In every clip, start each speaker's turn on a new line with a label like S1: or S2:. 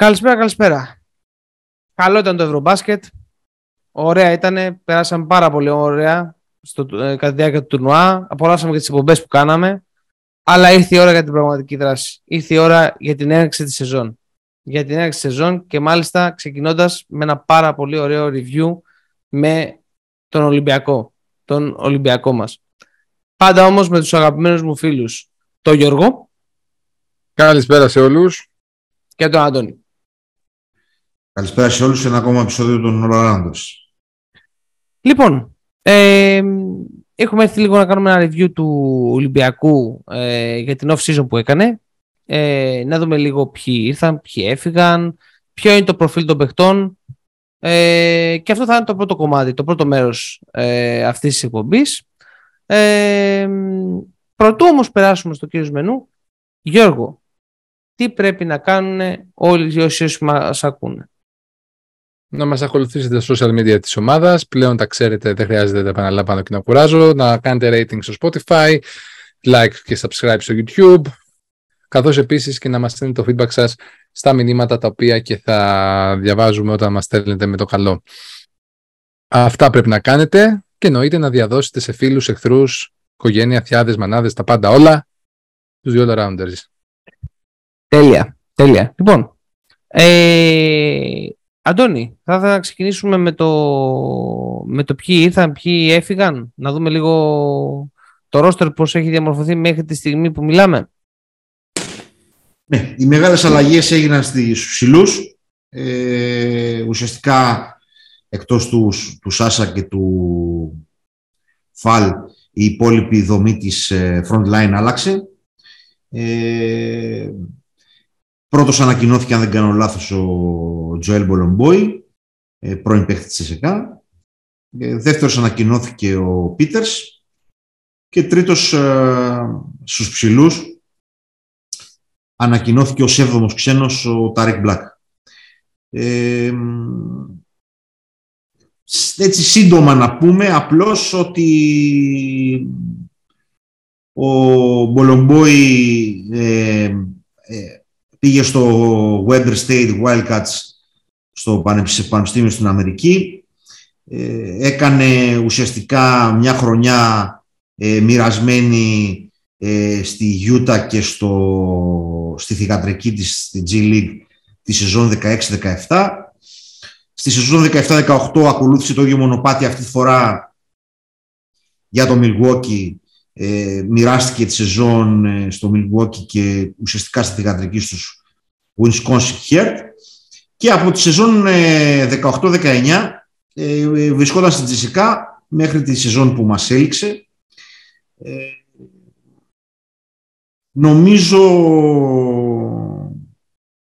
S1: Καλησπέρα, καλησπέρα. Καλό ήταν το Ευρωμπάσκετ. Ωραία ήταν. Περάσαμε πάρα πολύ ωραία στο, ε, κατά τη διάρκεια του τουρνουά. Απολαύσαμε και τις εκπομπές που κάναμε. Αλλά ήρθε η ώρα για την πραγματική δράση. Ήρθε η ώρα για την έναρξη της σεζόν. Για την έναρξη της σεζόν και μάλιστα ξεκινώντας με ένα πάρα πολύ ωραίο review με τον Ολυμπιακό. Τον Ολυμπιακό μας. Πάντα όμως με τους αγαπημένους μου φίλους. Τον Γιώργο.
S2: Καλησπέρα σε όλους.
S1: Και τον Αντώνη.
S3: Καλησπέρα σε όλους σε ένα ακόμα επεισόδιο των All
S1: Λοιπόν, ε, έχουμε έρθει λίγο να κάνουμε ένα review του Ολυμπιακού ε, για την off-season που έκανε. Ε, να δούμε λίγο ποιοι ήρθαν, ποιοι έφυγαν, ποιο είναι το προφίλ των παιχτών. Ε, και αυτό θα είναι το πρώτο κομμάτι, το πρώτο μέρος ε, αυτής της εκπομπής. Ε, πρωτού όμως περάσουμε στο κύριο μενού, Γιώργο, τι πρέπει να κάνουν όλοι όσοι μας ακούνε;
S2: Να μας ακολουθήσετε στα social media της ομάδας. Πλέον τα ξέρετε, δεν χρειάζεται να τα επαναλαμβάνω και να κουράζω. Να κάνετε rating στο Spotify, like και subscribe στο YouTube. Καθώς επίσης και να μας στέλνετε το feedback σας στα μηνύματα τα οποία και θα διαβάζουμε όταν μας στέλνετε με το καλό. Αυτά πρέπει να κάνετε και εννοείται να διαδώσετε σε φίλους, εχθρούς, οικογένεια, θιάδες, μανάδες, τα πάντα όλα, τους δύο rounders.
S1: Τέλεια, τέλεια. Λοιπόν, ε, Αντώνη, θα ήθελα να ξεκινήσουμε με το, με το ποιοι ήρθαν, ποιοι έφυγαν, να δούμε λίγο το ρόστερ πώς έχει διαμορφωθεί μέχρι τη στιγμή που μιλάμε.
S3: Ναι, οι μεγάλες αλλαγές έγιναν στους ψηλούς. Ε, ουσιαστικά εκτός τους, του Σάσα και του Φαλ η υπόλοιπη δομή της ε, front line άλλαξε. Ε, Πρώτος ανακοινώθηκε, αν δεν κάνω λάθος, ο Τζοέλ Μπολομπόη, ε, πρώην παίχτης της ΕΣΕΚΑ. Ε, δεύτερος ανακοινώθηκε ο Πίτερς. Και τρίτος ε, στους ψηλούς ανακοινώθηκε ο έβδομος ξένος ο Τάρικ Μπλακ. έτσι σύντομα να πούμε απλώς ότι ο Μπολομπόη πήγε στο Weber State Wildcats στο Πανεπιστήμιο στην Αμερική. Ε, έκανε ουσιαστικά μια χρονιά ε, μοιρασμένη ε, στη Γιούτα και στο, στη θηγατρική της στη G League τη σεζόν 16-17. Στη σεζόν 17-18 ακολούθησε το ίδιο μονοπάτι αυτή τη φορά για το Milwaukee ε, μοιράστηκε τη σεζόν ε, στο Milwaukee και ουσιαστικά στη θηγατρική στους Wisconsin Heart και από τη σεζόν 18-19 ε, ε, βρισκόταν στην Τζεσικά μέχρι τη σεζόν που μας έληξε. νομίζω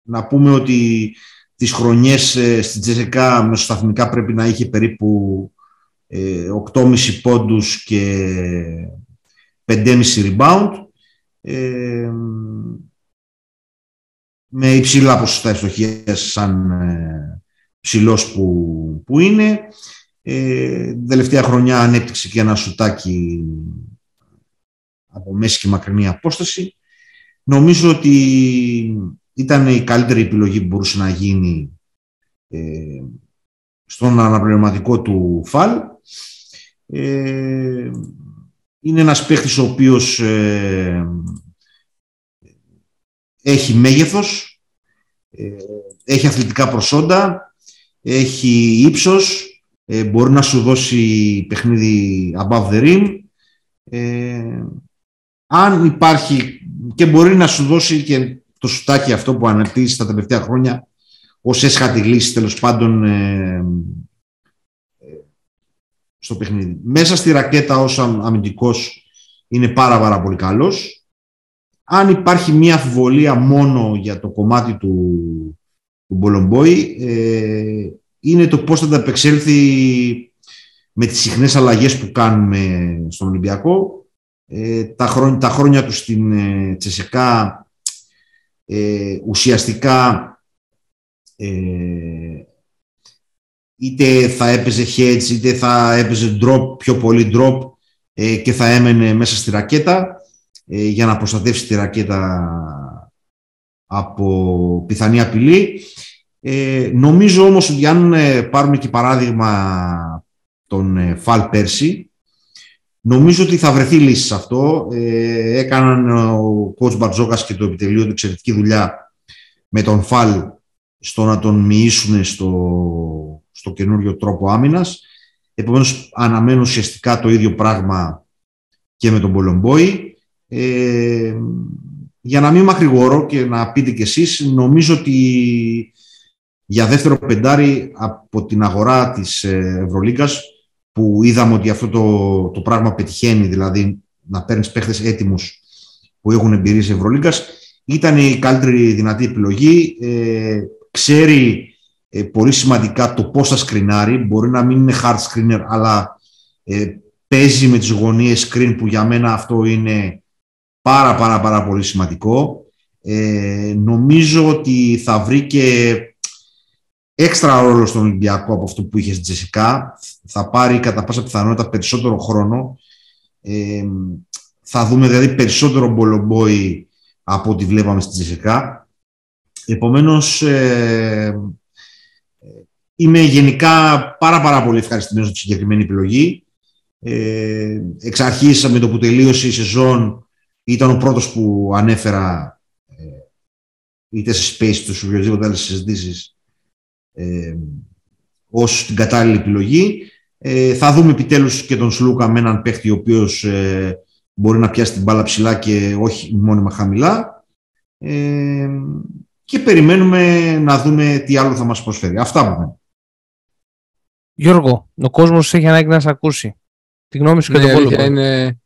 S3: να πούμε ότι τις χρονιές στην Τζεσικά μεσοσταθμικά πρέπει να είχε περίπου 8,5 πόντους και 5,5 rebound ε, με υψηλά ποσοστά ευστοχίας σαν ε, ψηλός που, που είναι. Ε, τελευταία χρονιά ανέπτυξε και ένα σουτάκι από μέση και μακρινή απόσταση. Νομίζω ότι ήταν η καλύτερη επιλογή που μπορούσε να γίνει ε, στον αναπληρωματικό του φαλ. Ε, είναι ένας παίχτης ο οποίος ε, έχει μέγεθος, ε, έχει αθλητικά προσόντα, έχει ύψος, ε, μπορεί να σου δώσει παιχνίδι above the rim. αν υπάρχει και μπορεί να σου δώσει και το σουτάκι αυτό που αναπτύσσει τα τελευταία χρόνια ως έσχατη λύση τέλος πάντων στο παιχνίδι. Μέσα στη ρακέτα ως αμυντικός είναι πάρα πάρα πολύ καλός. Αν υπάρχει μία αφιβολία μόνο για το κομμάτι του, του Μπολομπόη, ε, είναι το πώς θα τα επεξέλθει με τις συχνές αλλαγές που κάνουμε στον Ολυμπιακό. Ε, τα, χρόνια, τα χρόνια του στην ε, Τσεσεκά ε, ουσιαστικά ε, είτε θα έπαιζε hedge είτε θα έπαιζε drop, πιο πολύ drop ε, και θα έμενε μέσα στη ρακέτα ε, για να προστατεύσει τη ρακέτα από πιθανή απειλή. Ε, νομίζω όμως ότι αν ε, πάρουμε και παράδειγμα τον ε, Φαλ πέρσι, νομίζω ότι θα βρεθεί λύση σε αυτό. Ε, έκαναν ο κότς Μπαρτζόκας και το επιτελείο του εξαιρετική δουλειά με τον Φαλ στο να τον μοιήσουν στο, στο καινούριο τρόπο άμυνας. Επομένως, αναμένω ουσιαστικά το ίδιο πράγμα και με τον Πολομπόη. Ε, για να μην μακρηγορώ και να πείτε κι εσείς, νομίζω ότι για δεύτερο πεντάρι από την αγορά της ε, Ευρωλίγκας που είδαμε ότι αυτό το, το πράγμα πετυχαίνει, δηλαδή να παίρνεις παίχτες έτοιμους που έχουν εμπειρίες Ευρωλίγκας, ήταν η καλύτερη δυνατή επιλογή. Ε, ξέρει ε, πολύ σημαντικά το πώς θα σκρινάρει. Μπορεί να μην είναι hard screener, αλλά ε, παίζει με τις γωνίες screen που για μένα αυτό είναι πάρα πάρα πάρα πολύ σημαντικό. Ε, νομίζω ότι θα βρει και έξτρα ρόλο στον Ολυμπιακό από αυτό που είχες στην Τζεσικά. Θα πάρει κατά πάσα πιθανότητα περισσότερο χρόνο. Ε, θα δούμε δηλαδή περισσότερο μπολομπόι από ό,τι βλέπαμε στην Τζεσικά. Επομένως, ε, είμαι γενικά πάρα πάρα πολύ ευχαριστημένος με τη συγκεκριμένη επιλογή. Ε, εξ αρχής με το που τελείωσε η σεζόν ήταν ο πρώτος που ανέφερα ε, είτε σε space τους ή οποιοδήποτε άλλες συζητήσεις ε, ως την κατάλληλη επιλογή. Ε, θα δούμε επιτέλους και τον Σλούκα με έναν παίχτη ο οποίος ε, μπορεί να πιάσει την μπάλα ψηλά και όχι μόνιμα χαμηλά. Ε, και περιμένουμε να δούμε τι άλλο θα μας προσφέρει. Αυτά από
S1: Γιώργο, ο κόσμος έχει ανάγκη να σε ακούσει. Τη γνώμη σου και ναι, τον
S2: Είναι,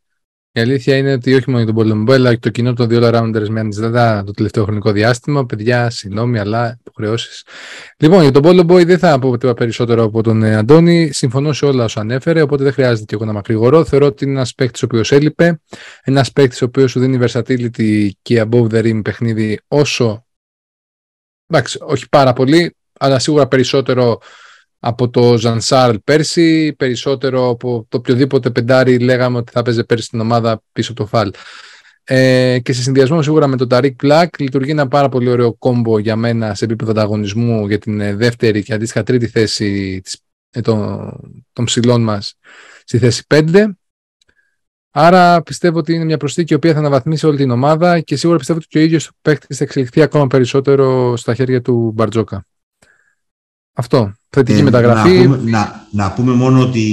S2: η αλήθεια είναι ότι όχι μόνο για τον Πολεμπό, αλλά και το κοινό των δύο rounders με αντιστατά το τελευταίο χρονικό διάστημα. Παιδιά, συγγνώμη, αλλά υποχρεώσεις. Λοιπόν, για τον Πόλο Boy δεν θα πω τίποτα περισσότερο από τον ε, Αντώνη. Συμφωνώ σε όλα όσα ανέφερε, οπότε δεν χρειάζεται και εγώ να μακρηγορώ. Θεωρώ ότι είναι ένας παίκτης ο οποίος έλειπε. Ένας παίκτης ο οποίος σου δίνει versatility και above the rim παιχνίδι όσο. Εντάξει, όχι πάρα πολύ, αλλά σίγουρα περισσότερο από το Ζανσάρλ πέρσι, περισσότερο από το οποιοδήποτε πεντάρι λέγαμε ότι θα παίζει πέρσι στην ομάδα πίσω από το Φαλ. Ε, και σε συνδυασμό σίγουρα με τον Ταρίκ Πλάκ λειτουργεί ένα πάρα πολύ ωραίο κόμπο για μένα σε επίπεδο ανταγωνισμού για την ε, δεύτερη και αντίστοιχα τρίτη θέση της, ε, των, των ψηλών μας στη θέση 5. Άρα πιστεύω ότι είναι μια προσθήκη η οποία θα αναβαθμίσει όλη την ομάδα και σίγουρα πιστεύω ότι και ο ίδιος ο παίκτης θα εξελιχθεί ακόμα περισσότερο στα χέρια του Μπαρτζόκα. Αυτό. Θετική ε, μεταγραφή.
S3: Να πούμε, να, να πούμε μόνο ότι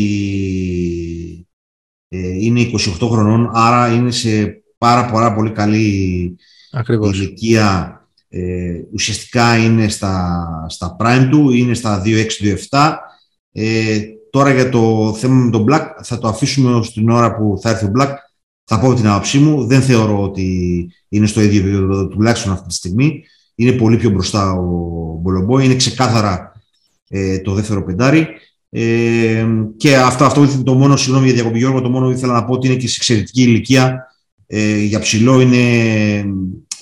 S3: ε, είναι 28 χρονών, άρα είναι σε πάρα, πάρα πολύ καλή Ακριβώς. ηλικία. Ε, ουσιαστικά είναι στα, στα prime του, είναι στα 2-6-2-7. Ε, τώρα για το θέμα με τον Black θα το αφήσουμε ως την ώρα που θα έρθει ο Black. Θα πω την άποψή μου. Δεν θεωρώ ότι είναι στο ίδιο επίπεδο τουλάχιστον αυτή τη στιγμή. Είναι πολύ πιο μπροστά ο Μπολομπό. Είναι ξεκάθαρα ε, το δεύτερο πεντάρι. Ε, και αυτό, αυτό το μόνο, συγγνώμη για διακοπή Γιώργο, το μόνο ήθελα να πω ότι είναι και σε εξαιρετική ηλικία. Ε, για ψηλό είναι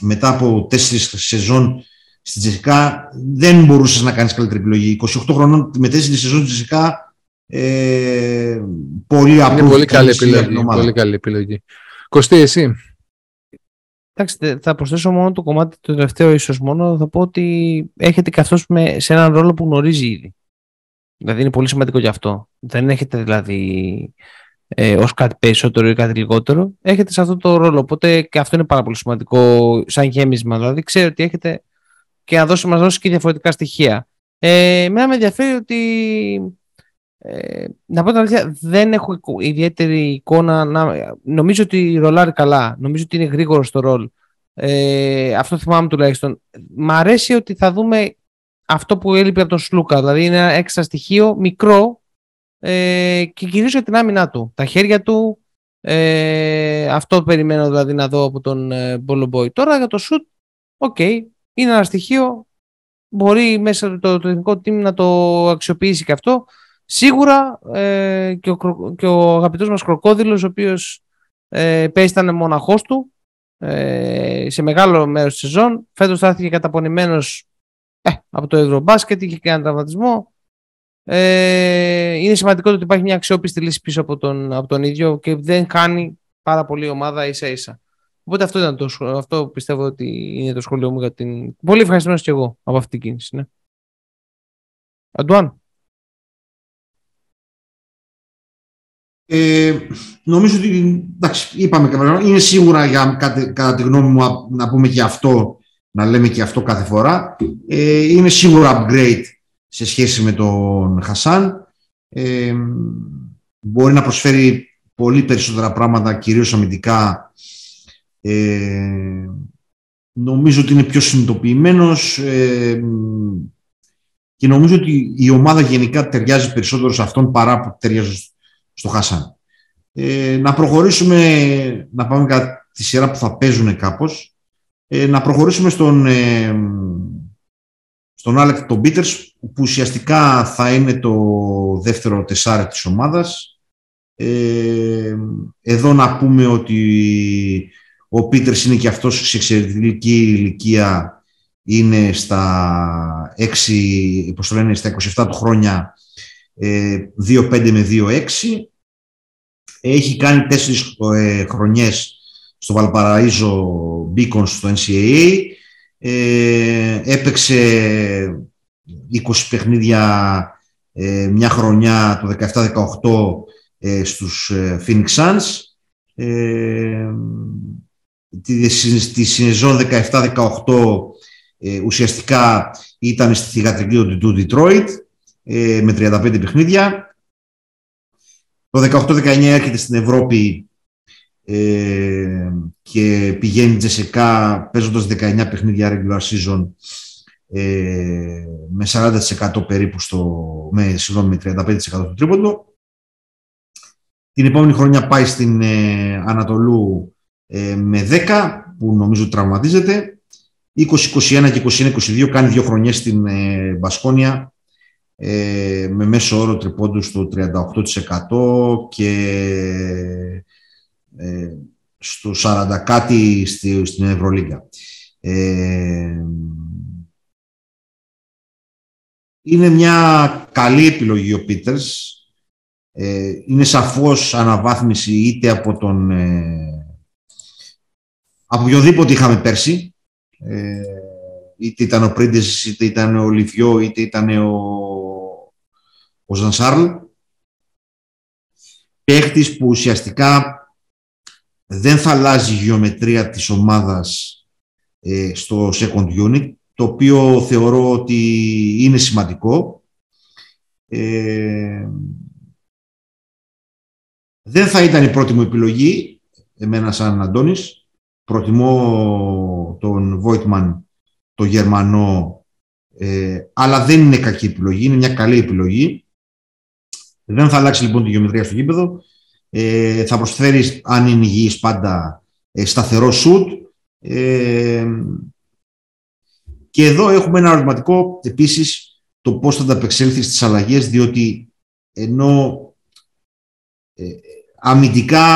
S3: μετά από τέσσερις σεζόν στην Τζεσικά δεν μπορούσες να κάνεις καλύτερη επιλογή. 28 χρονών με τέσσερις σεζόν στην Τζεσικά ε, πολύ απλό.
S2: Είναι πολύ καλή επιλογή. Πολύ καλή επιλογή. Κωστή, εσύ;
S1: Εντάξει, θα προσθέσω μόνο το κομμάτι το τελευταίο ίσως μόνο. Θα πω ότι έχετε καθώ σε έναν ρόλο που γνωρίζει ήδη. Δηλαδή είναι πολύ σημαντικό γι' αυτό. Δεν έχετε δηλαδή ε, ως κάτι περισσότερο ή κάτι λιγότερο. Έχετε σε αυτό το ρόλο. Οπότε και αυτό είναι πάρα πολύ σημαντικό σαν γέμισμα. Δηλαδή ξέρετε ότι έχετε και να δώσει, μας δώσει και διαφορετικά στοιχεία. Ε, εμένα με ενδιαφέρει ότι ε, να πω την αλήθεια, δεν έχω ιδιαίτερη εικόνα. Να, νομίζω ότι ρολάρει καλά. Νομίζω ότι είναι γρήγορος στο ρολ. Ε, αυτό θυμάμαι τουλάχιστον. Μ' αρέσει ότι θα δούμε αυτό που έλειπε από τον Σλούκα. Δηλαδή είναι ένα έξτρα στοιχείο μικρό ε, και κυρίω για την άμυνά του. Τα χέρια του. Ε, αυτό περιμένω δηλαδή να δω από τον ε, Μπολομπόη. Τώρα για το σουτ, OK, okay, είναι ένα στοιχείο. Μπορεί μέσα το, το εθνικό team να το αξιοποιήσει και αυτό. Σίγουρα ε, και, ο, και ο αγαπητός μας Κροκόδηλος, ο οποίος ε, πέρυσι ήταν μοναχός του ε, σε μεγάλο μέρος της σεζόν. Φέτος θα έρθει καταπονημένος ε, από το Ευρωμπάσκετ, είχε και έναν τραυματισμό. Ε, είναι σημαντικό ότι υπάρχει μια αξιόπιστη λύση πίσω από τον, από τον ίδιο και δεν κάνει πάρα πολύ ομάδα ίσα ίσα. Οπότε αυτό, ήταν το, αυτό πιστεύω ότι είναι το σχόλιο μου για την. Πολύ ευχαριστημένος και εγώ από αυτή την κίνηση. Ναι. Αντουάν.
S3: Ε, νομίζω ότι εντάξει, είπαμε είναι σίγουρα για, κατά, κατά τη γνώμη μου να πούμε και αυτό, να λέμε και αυτό κάθε φορά. Ε, είναι σίγουρα upgrade σε σχέση με τον Χασάν. Ε, μπορεί να προσφέρει πολύ περισσότερα πράγματα, κυρίως αμυντικά. Ε, νομίζω ότι είναι πιο συνειδητοποιημένος ε, και νομίζω ότι η ομάδα γενικά ταιριάζει περισσότερο σε αυτόν παρά που ταιριάζει στο Χασάν. Ε, να προχωρήσουμε, να πάμε κατά τη σειρά που θα παίζουν κάπως, ε, να προχωρήσουμε στον, ε, στον Άλεκ τον Πίτερς, που ουσιαστικά θα είναι το δεύτερο τεσσάρι της ομάδας. Ε, εδώ να πούμε ότι ο Πίτερς είναι και αυτός σε εξαιρετική ηλικία, είναι στα 6, πώς το λένε, στα 27 του χρόνια 2-5 ε, με 2-6. Έχει κάνει τέσσερις ε, χρονιές στο Βαλπαραΐζο Beacons στο NCAA. Ε, έπαιξε 20 παιχνίδια ε, μια χρονιά το 17-18 ε, στους Phoenix Suns. Ε, τη, στη συνεζόν 17-18 ουσιαστικά ήταν στη θηγατρική του Detroit ε, με 35 παιχνίδια. Το 18-19 έρχεται στην Ευρώπη ε, και πηγαίνει τζεσεκά παίζοντας 19 παιχνίδια regular season ε, με 40% περίπου στο, με, συγγνώμη, με 35% στο τρίποντο. Την επόμενη χρονιά πάει στην ε, Ανατολού ε, με 10 που νομίζω τραυματίζεται. 20-21 και 21-22 κάνει δύο χρονιές στην ε, Μπασκόνια ε, με μέσο όρο τριπώντου στο 38% και ε, στο 40 κάτι στη, στην Ευρωλίγκα. Ε, είναι μια καλή επιλογή ο Πίτερς. Ε, είναι σαφώς αναβάθμιση είτε από τον... Ε, από οποιοδήποτε είχαμε πέρσι. Ε, είτε ήταν ο Πρίντες, είτε ήταν ο Λιβιό, είτε ήταν ο ο Ζανσάρλ, παίχτης που ουσιαστικά δεν θα αλλάζει η γεωμετρία της ομάδας ε, στο second unit, το οποίο θεωρώ ότι είναι σημαντικό. Ε, δεν θα ήταν η πρώτη μου επιλογή, εμένα σαν Αντώνης. Προτιμώ τον Βόιτμαν, τον Γερμανό, ε, αλλά δεν είναι κακή επιλογή, είναι μια καλή επιλογή. Δεν θα αλλάξει λοιπόν τη γεωμετρία στο γήπεδο. Ε, θα προσφέρεις, αν είναι υγιής πάντα, ε, σταθερό σουτ. Ε, και εδώ έχουμε ένα ερωτηματικό επίσης το πώς θα ανταπεξέλθει στις αλλαγές, διότι ενώ ε, αμυντικά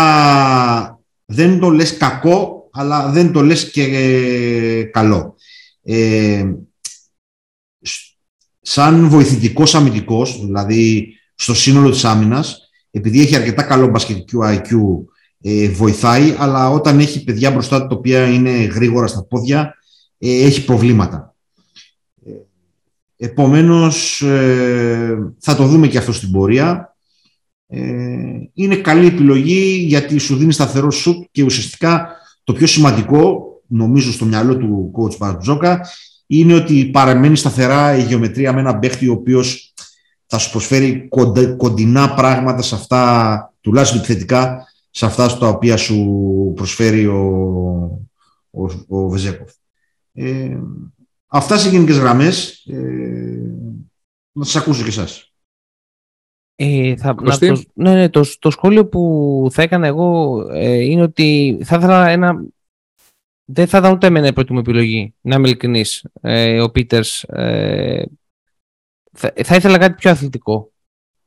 S3: δεν το λες κακό, αλλά δεν το λες και ε, καλό. Ε, σαν βοηθητικός αμυντικός, δηλαδή στο σύνολο της άμυνας, επειδή έχει αρκετά καλό μπασκετικό IQ, ε, βοηθάει, αλλά όταν έχει παιδιά μπροστά του τα οποία είναι γρήγορα στα πόδια, ε, έχει προβλήματα. Ε, επομένως, ε, θα το δούμε και αυτό στην πορεία. είναι καλή επιλογή γιατί σου δίνει σταθερό σουτ και ουσιαστικά το πιο σημαντικό, νομίζω στο μυαλό του coach Μπαρτζόκα, είναι ότι παραμένει σταθερά η γεωμετρία με ένα παίχτη ο οποίος θα σου προσφέρει κοντινά πράγματα σε αυτά, τουλάχιστον επιθετικά, σε αυτά στα οποία σου προσφέρει ο, ο, ο Βεζέκοφ. Ε, αυτά σε γενικές γραμμές. Ε, να σας ακούσω και εσάς.
S1: Ε, θα, να, το, ναι, ναι, το, το σχόλιο που θα έκανα εγώ ε, είναι ότι θα ήθελα ένα... Δεν θα ήταν ούτε εμένα η πρώτη μου επιλογή, να είμαι ειλικρινής. Ε, ο Πίτερς ε, θα, θα ήθελα κάτι πιο αθλητικό.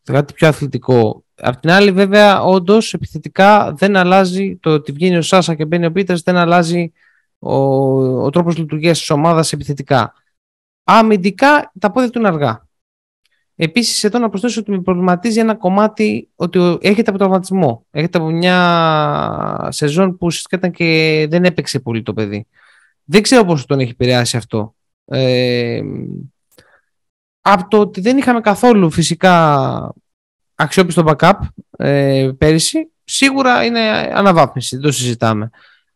S1: Κάτι πιο αθλητικό. Απ' την άλλη, βέβαια, όντως επιθετικά δεν αλλάζει το ότι βγαίνει ο Σάσα και μπαίνει ο Πίτερς, δεν αλλάζει ο, ο τρόπος λειτουργίας της ομάδας επιθετικά. Αμυντικά τα πόδια του είναι αργά. Επίσης εδώ να προσθέσω ότι με προβληματίζει ένα κομμάτι ότι έχετε από τραυματισμό. Έχετε από μια σεζόν που ουσιαστικά ήταν και δεν έπαιξε πολύ το παιδί. Δεν ξέρω πόσο τον έχει επηρεάσει αυτό. Ε, από το ότι δεν είχαμε καθόλου φυσικά αξιόπιστο backup ε, πέρυσι, σίγουρα είναι αναβάθμιση, δεν το συζητάμε.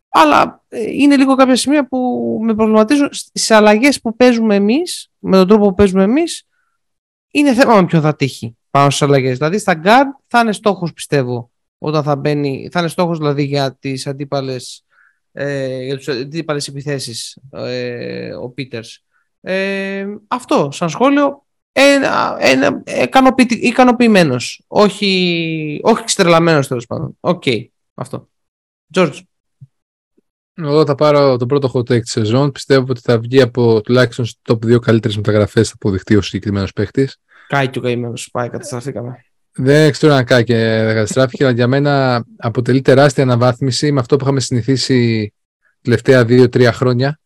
S1: Αλλά ε, είναι λίγο κάποια σημεία που με προβληματίζουν στις αλλαγές που παίζουμε εμείς, με τον τρόπο που παίζουμε εμείς, είναι θέμα με ποιο θα τύχει πάνω στις αλλαγές. Δηλαδή στα guard θα είναι στόχος πιστεύω όταν θα μπαίνει, θα είναι στόχος δηλαδή για τις αντίπαλες, ε, για τις αντίπαλες επιθέσεις ε, ο Πίτερς. Ε, αυτό σαν σχόλιο ένα, ένα, ικανοποιημένος. Όχι, όχι ξετρελαμένος τέλος πάντων. OK. Okay. Αυτό. George.
S2: Εγώ θα πάρω το πρώτο hot take της σεζόν. Πιστεύω ότι θα βγει από τουλάχιστον στο top 2 καλύτερες μεταγραφές θα αποδειχτεί ο συγκεκριμένος παίχτη.
S1: Κάηκε ο καημένος. Πάει, καταστραφήκαμε.
S2: Δεν ξέρω αν κάηκε καταστράφηκε, αλλά για μένα αποτελεί τεράστια αναβάθμιση με αυτό που είχαμε συνηθίσει τελευταία 2-3 χρόνια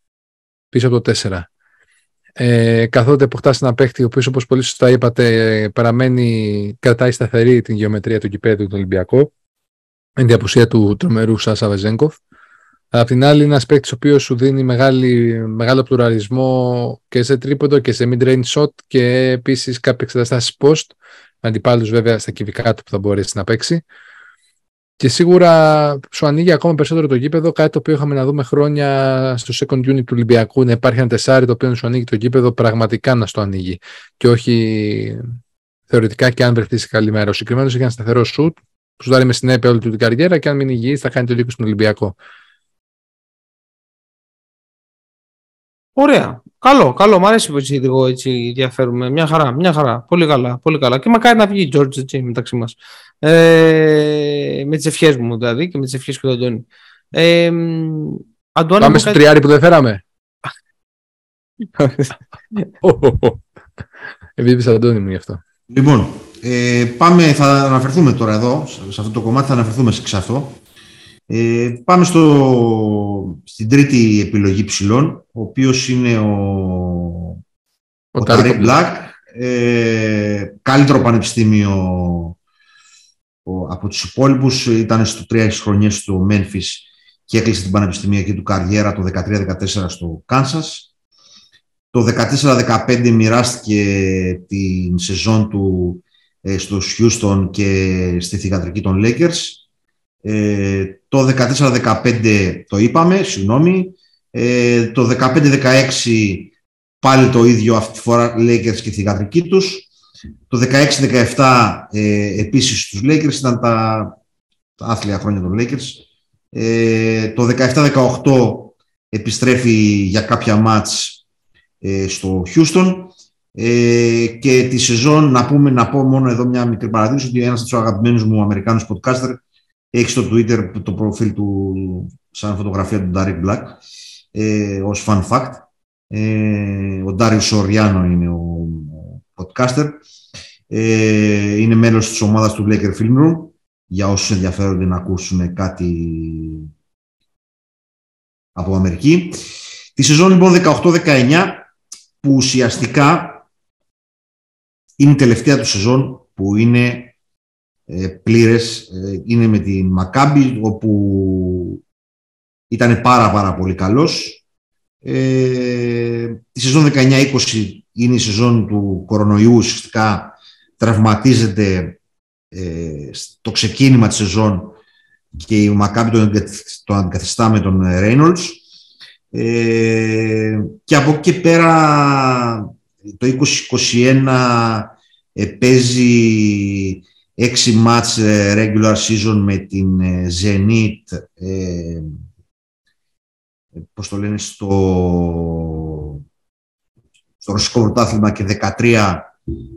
S2: πίσω από το 4 ε, καθότι αποκτά ένα παίχτη ο οποίος, όπως πολύ σωστά είπατε, παραμένει, κρατάει σταθερή την γεωμετρία του κυπέδου του Ολυμπιακού, με την απουσία του τρομερού Σάσα Βεζέγκοφ. Απ' την άλλη, ένας παίκτης ο οποίος σου δίνει μεγάλη, μεγάλο πλουραλισμό και σε τρίποντο και σε mid-range shot και επίσης κάποιες εξεταστάσεις post, με αντιπάλους βέβαια στα κυβικά του που θα μπορέσει να παίξει. Και σίγουρα σου ανοίγει ακόμα περισσότερο το γήπεδο, κάτι το οποίο είχαμε να δούμε χρόνια στο second unit του Ολυμπιακού, να υπάρχει ένα τεσάρι το οποίο σου ανοίγει το γήπεδο πραγματικά να στο ανοίγει. Και όχι θεωρητικά και αν βρεθείς σε καλή μέρα. Ο συγκεκριμένος είχε ένα σταθερό σουτ, που σου δάρει με συνέπεια όλη του την καριέρα και αν μείνει υγιής θα κάνει το λίγο στον Ολυμπιακό.
S1: Ωραία. Καλό, καλό. Μ' αρέσει που έτσι λίγο έτσι ενδιαφέρουμε. Μια χαρά, μια χαρά. Πολύ καλά, πολύ καλά. Και μακάρι να βγει η George έτσι μεταξύ μας. Ε, με τις ευχές μου δηλαδή και με τις ευχές του Αντώνη. Ε,
S2: Αντώνη Πάμε στο τριάρι που δεν φέραμε. Επειδή Αντώνη μου γι' αυτό.
S3: Λοιπόν, ε, πάμε, θα αναφερθούμε τώρα εδώ, σε αυτό το κομμάτι θα αναφερθούμε σε αυτό. Ε, πάμε στο, στην τρίτη επιλογή ψηλών, ο οποίος είναι ο, ο, ο Μπλακ, ε, καλύτερο πανεπιστήμιο ο, από τους υπόλοιπους, ήταν στο τρία χρονιές στο Memphis και έκλεισε την πανεπιστημιακή του καριέρα το 13-14 στο Κάνσας. Το 14-15 μοιράστηκε την σεζόν του ε, στο Houston και στη θηγατρική των Lakers ε, το 14-15 το είπαμε, συγγνώμη. Ε, το 15-16 πάλι το ίδιο αυτή τη φορά Lakers και θηγατρική τους. Το 16-17 ε, επίσης τους Lakers ήταν τα, τα άθλια χρόνια των Lakers. Ε, το 17-18 επιστρέφει για κάποια μάτς ε, στο Houston. Ε, και τη σεζόν, να, πούμε, να πω μόνο εδώ μια μικρή παραδείγμα ότι ένας από τους αγαπημένους μου Αμερικάνους podcaster έχεις στο Twitter το προφίλ του σαν φωτογραφία του Ντάρικ Black ε, ως fun fact. Ε, ο Ντάριο Σοριάνο είναι ο podcaster. Ε, είναι μέλος της ομάδας του Laker Film Room για όσους ενδιαφέρονται να ακούσουν κάτι από Αμερική. Τη σεζόν λοιπόν 18-19 που ουσιαστικά είναι η τελευταία του σεζόν που είναι ε, πλήρες ε, είναι με τη Μακάμπη όπου ήταν πάρα πάρα πολύ καλός. Ε, τη σεζόν 19-20 είναι η σεζόν του κορονοϊού, ουσιαστικά τραυματίζεται ε, στο ξεκίνημα της σεζόν και η Μακάμπη τον, τον αντικαθιστά με τον Reynolds. Ε, και από εκεί πέρα το 2021 ε, παίζει έξι μάτς ε, regular season με την ε, Zenit, ε, πώς το λένε, στο, στο ρωσικό πρωτάθλημα και 13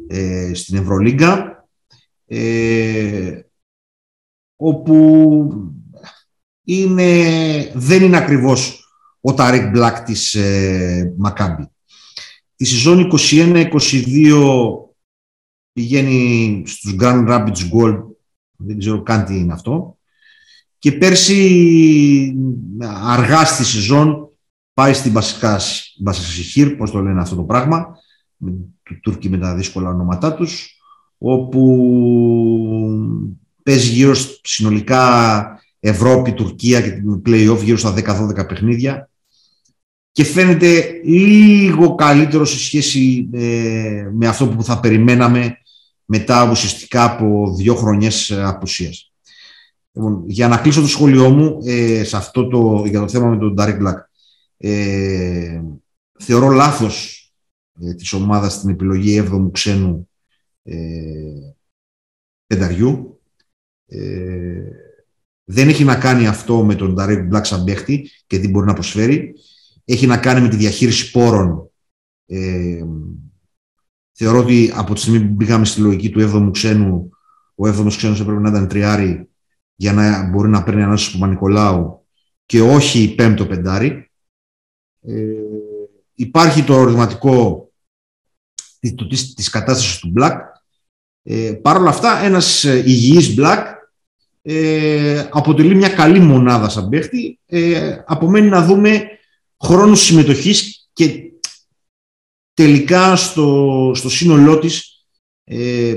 S3: ε, στην Ευρωλίγκα, ε, όπου είναι, δεν είναι ακριβώς ο Ταρίκ Μπλακ της ε, Μακάμπη. Τη σεζόν 21-22 πηγαίνει στους Grand Rapids Gold, δεν ξέρω καν τι είναι αυτό. Και πέρσι αργά στη σεζόν πάει στην Μπασικάς, Μπασισιχήρ, πώς το λένε αυτό το πράγμα, του Τούρκοι με τα δύσκολα ονόματά τους, όπου παίζει γύρω συνολικά Ευρώπη, Τουρκία και την play-off γύρω στα 10-12 παιχνίδια και φαίνεται λίγο καλύτερο σε σχέση ε, με αυτό που θα περιμέναμε μετά ουσιαστικά από δύο χρονιές απουσίας. Λοιπόν, για να κλείσω το σχόλιο μου ε, σε αυτό το, για το θέμα με τον Ντάρικ Μπλακ. Ε, θεωρώ λάθος ε, της ομάδας στην επιλογή 7ου ξένου ε, πενταριού. Ε, δεν έχει να κάνει αυτό με τον Ντάρικ Μπλακ σαν παίχτη και τι μπορεί να προσφέρει. Έχει να κάνει με τη διαχείριση πόρων. Ε, θεωρώ ότι από τη στιγμή που μπήκαμε στη λογική του 7ου ξένου, ο 7ος ξένος έπρεπε να ήταν τριάρι για να μπορεί να παίρνει ανάσταση του Παπα-Νικολάου και όχι πέμπτο πεντάρι. Ε, υπάρχει το ερωτηματικό της, της κατάστασης του Black. Ε, Παρ' όλα αυτά, ένας ε, υγιής Black ε, αποτελεί μια καλή μονάδα σαν παίχτη. Ε, απομένει να δούμε χρόνους συμμετοχής και τελικά στο, στο σύνολό της ε,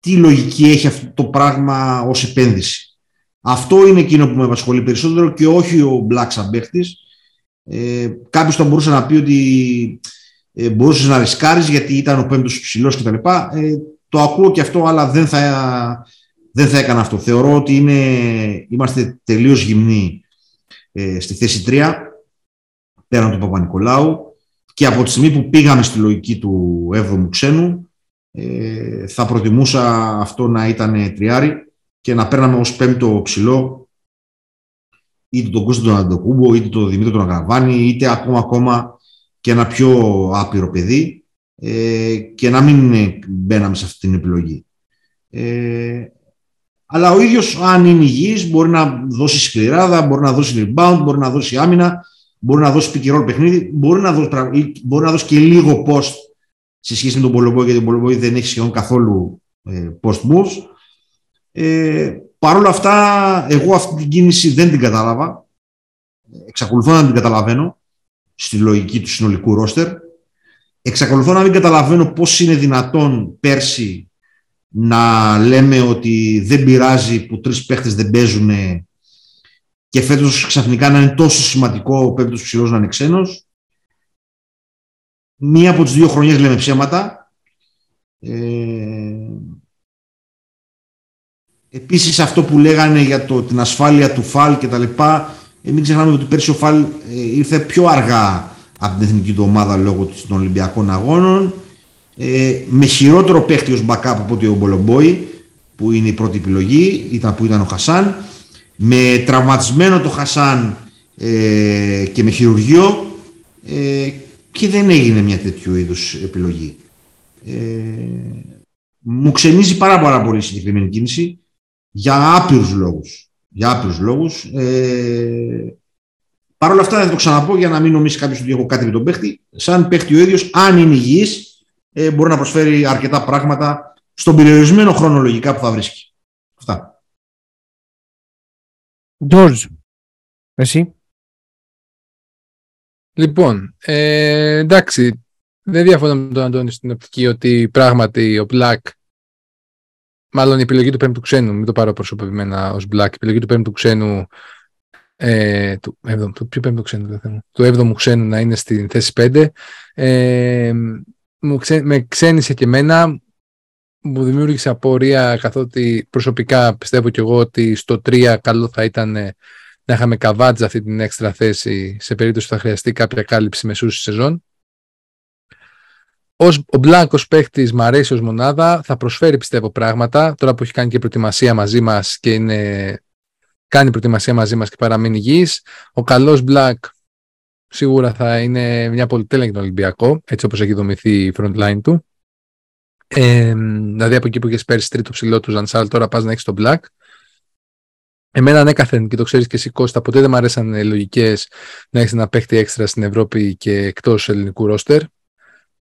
S3: τι λογική έχει αυτό το πράγμα ως επένδυση. Αυτό είναι εκείνο που με απασχολεί περισσότερο και όχι ο Black σαν παίχτης. Ε, κάποιος θα μπορούσε να πει ότι ε, μπορούσες να ρισκάρεις γιατί ήταν ο πέμπτος ψηλός κτλ. Ε, το ακούω και αυτό, αλλά δεν θα, δεν θα έκανα αυτό. Θεωρώ ότι είναι, είμαστε τελείως γυμνοί ε, στη θέση 3, πέραν του Παπα-Νικολάου και από τη στιγμή που πήγαμε στη λογική του 7ου ξένου, ε, θα προτιμούσα αυτό να ήταν τριάρι και να παίρναμε ως πέμπτο ψηλό είτε τον Κώστα τον Αντοκούμπο, είτε τον Δημήτρη τον Αγραβάνη, είτε ακόμα, ακόμα και ένα πιο άπειρο παιδί ε, και να μην μπαίναμε σε αυτή την επιλογή. Ε, αλλά ο ίδιος αν είναι υγιής μπορεί να δώσει σκληράδα, μπορεί να δώσει rebound, μπορεί να δώσει άμυνα, μπορεί να δώσει pick παιχνίδι, μπορεί να δώσει, μπορεί να δώσει και λίγο post σε σχέση με τον Πολομπόη, γιατί ο Πολομπόη δεν έχει σχεδόν καθόλου ε, post moves. Ε, Παρ' όλα αυτά, εγώ αυτή την κίνηση δεν την κατάλαβα. Εξακολουθώ να την καταλαβαίνω στη λογική του συνολικού ρόστερ. Εξακολουθώ να μην καταλαβαίνω πώς είναι δυνατόν πέρσι να λέμε ότι δεν πειράζει που τρεις παίχτες δεν παίζουν και φέτος ξαφνικά να είναι τόσο σημαντικό ο πέμπτος ψηλός να είναι ξένος. Μία από τις δύο χρονιές λέμε ψέματα. Ε, επίσης αυτό που λέγανε για το, την ασφάλεια του Φαλ και τα λοιπά, ε, μην ξεχνάμε ότι πέρσι ο Φαλ ε, ήρθε πιο αργά από την εθνική του ομάδα λόγω των Ολυμπιακών Αγώνων. Ε, με χειρότερο παίχτη ως backup από ότι ο Μπολομπόη, που είναι η πρώτη επιλογή, ήταν, που ήταν ο Χασάν. Με τραυματισμένο το Χασάν ε, και με χειρουργείο ε, και δεν έγινε μια τέτοιου είδους επιλογή. Ε, μου ξενίζει πάρα, πάρα πολύ η συγκεκριμένη κίνηση για άπειρους λόγους. Για άπειρους λόγους. Ε, Παρ' όλα αυτά θα το ξαναπώ για να μην νομίσει κάποιος ότι έχω κάτι με τον παίχτη. Σαν παίχτη ο ίδιος, αν είναι υγιής, ε, μπορεί να προσφέρει αρκετά πράγματα στον περιορισμένο χρόνο λογικά που θα βρίσκει. Αυτά.
S1: George, εσύ.
S2: Λοιπόν, ε, εντάξει, δεν διαφωνώ με τον Αντώνη στην οπτική ότι πράγματι ο Black, μάλλον η επιλογή του πέμπτου ξένου, μην το πάρω προσωπευμένα ως Black, η επιλογή του πέμπτου ξένου, ε, του, έβδομου, του, ποιο πέμπτου ξένου δεν θέλω, του έβδομου ξένου να είναι στην θέση 5, ε, μου ξέ, με ξένησε και εμένα, μου δημιούργησε απορία καθότι προσωπικά πιστεύω κι εγώ ότι στο 3 καλό θα ήταν να είχαμε καβάτζα αυτή την έξτρα θέση σε περίπτωση που θα χρειαστεί κάποια κάλυψη μεσούς στη σεζόν. Ως, ο Μπλάνκο παίχτη μου αρέσει ως μονάδα, θα προσφέρει πιστεύω πράγματα. Τώρα που έχει κάνει και προετοιμασία μαζί μας και είναι, κάνει προετοιμασία μαζί μας και παραμείνει υγιής. Ο καλός Μπλακ σίγουρα θα είναι μια πολυτέλεια για τον Ολυμπιακό, έτσι όπως έχει δομηθεί η front line του. Ε, δηλαδή από εκεί που είχες πέρσι τρίτο ψηλό του Ζανσάλ, τώρα πας να έχεις τον Black. Εμένα ανέκαθεν και το ξέρεις και εσύ Κώστα, ποτέ δεν μου αρέσαν λογικές να έχεις ένα παίχτη έξτρα στην Ευρώπη και εκτός ελληνικού ρόστερ.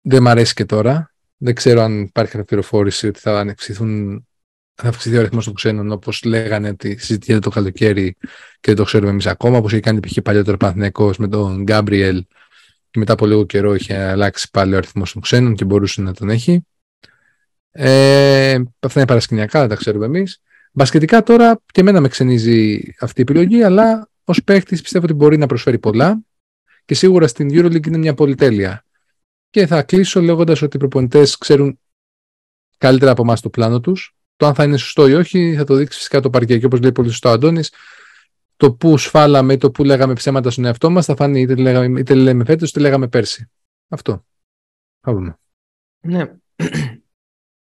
S2: Δεν μ' αρέσει και τώρα. Δεν ξέρω αν υπάρχει πληροφόρηση ότι θα αυξηθούν θα αυξηθεί ο αριθμός των ξένων όπως λέγανε ότι συζητιέται το καλοκαίρι και δεν το ξέρουμε εμείς ακόμα. Όπως έχει κάνει π.χ. παλιότερο Παναθυνέκο με τον Γκάμπριελ και μετά από λίγο καιρό είχε αλλάξει πάλι ο αριθμός των ξένων και μπορούσε να τον έχει. Ε, αυτά είναι παρασκηνιακά, δεν τα ξέρουμε εμείς. Μπασκετικά τώρα και εμένα με ξενίζει αυτή η επιλογή, αλλά ως παίχτη πιστεύω ότι μπορεί να προσφέρει πολλά και σίγουρα στην Euroleague είναι μια πολυτέλεια. Και θα κλείσω λέγοντας ότι οι προπονητές ξέρουν καλύτερα από εμάς το πλάνο τους. Το αν θα είναι σωστό ή όχι θα το δείξει φυσικά το παρκέ. Και όπως λέει πολύ σωστό ο Αντώνης, το που σφάλαμε ή το που λέγαμε ψέματα στον εαυτό μας θα φανεί είτε, λέγαμε, είτε λέμε φέτος είτε λέγαμε πέρσι. Αυτό. Θα δούμε.
S1: Ναι.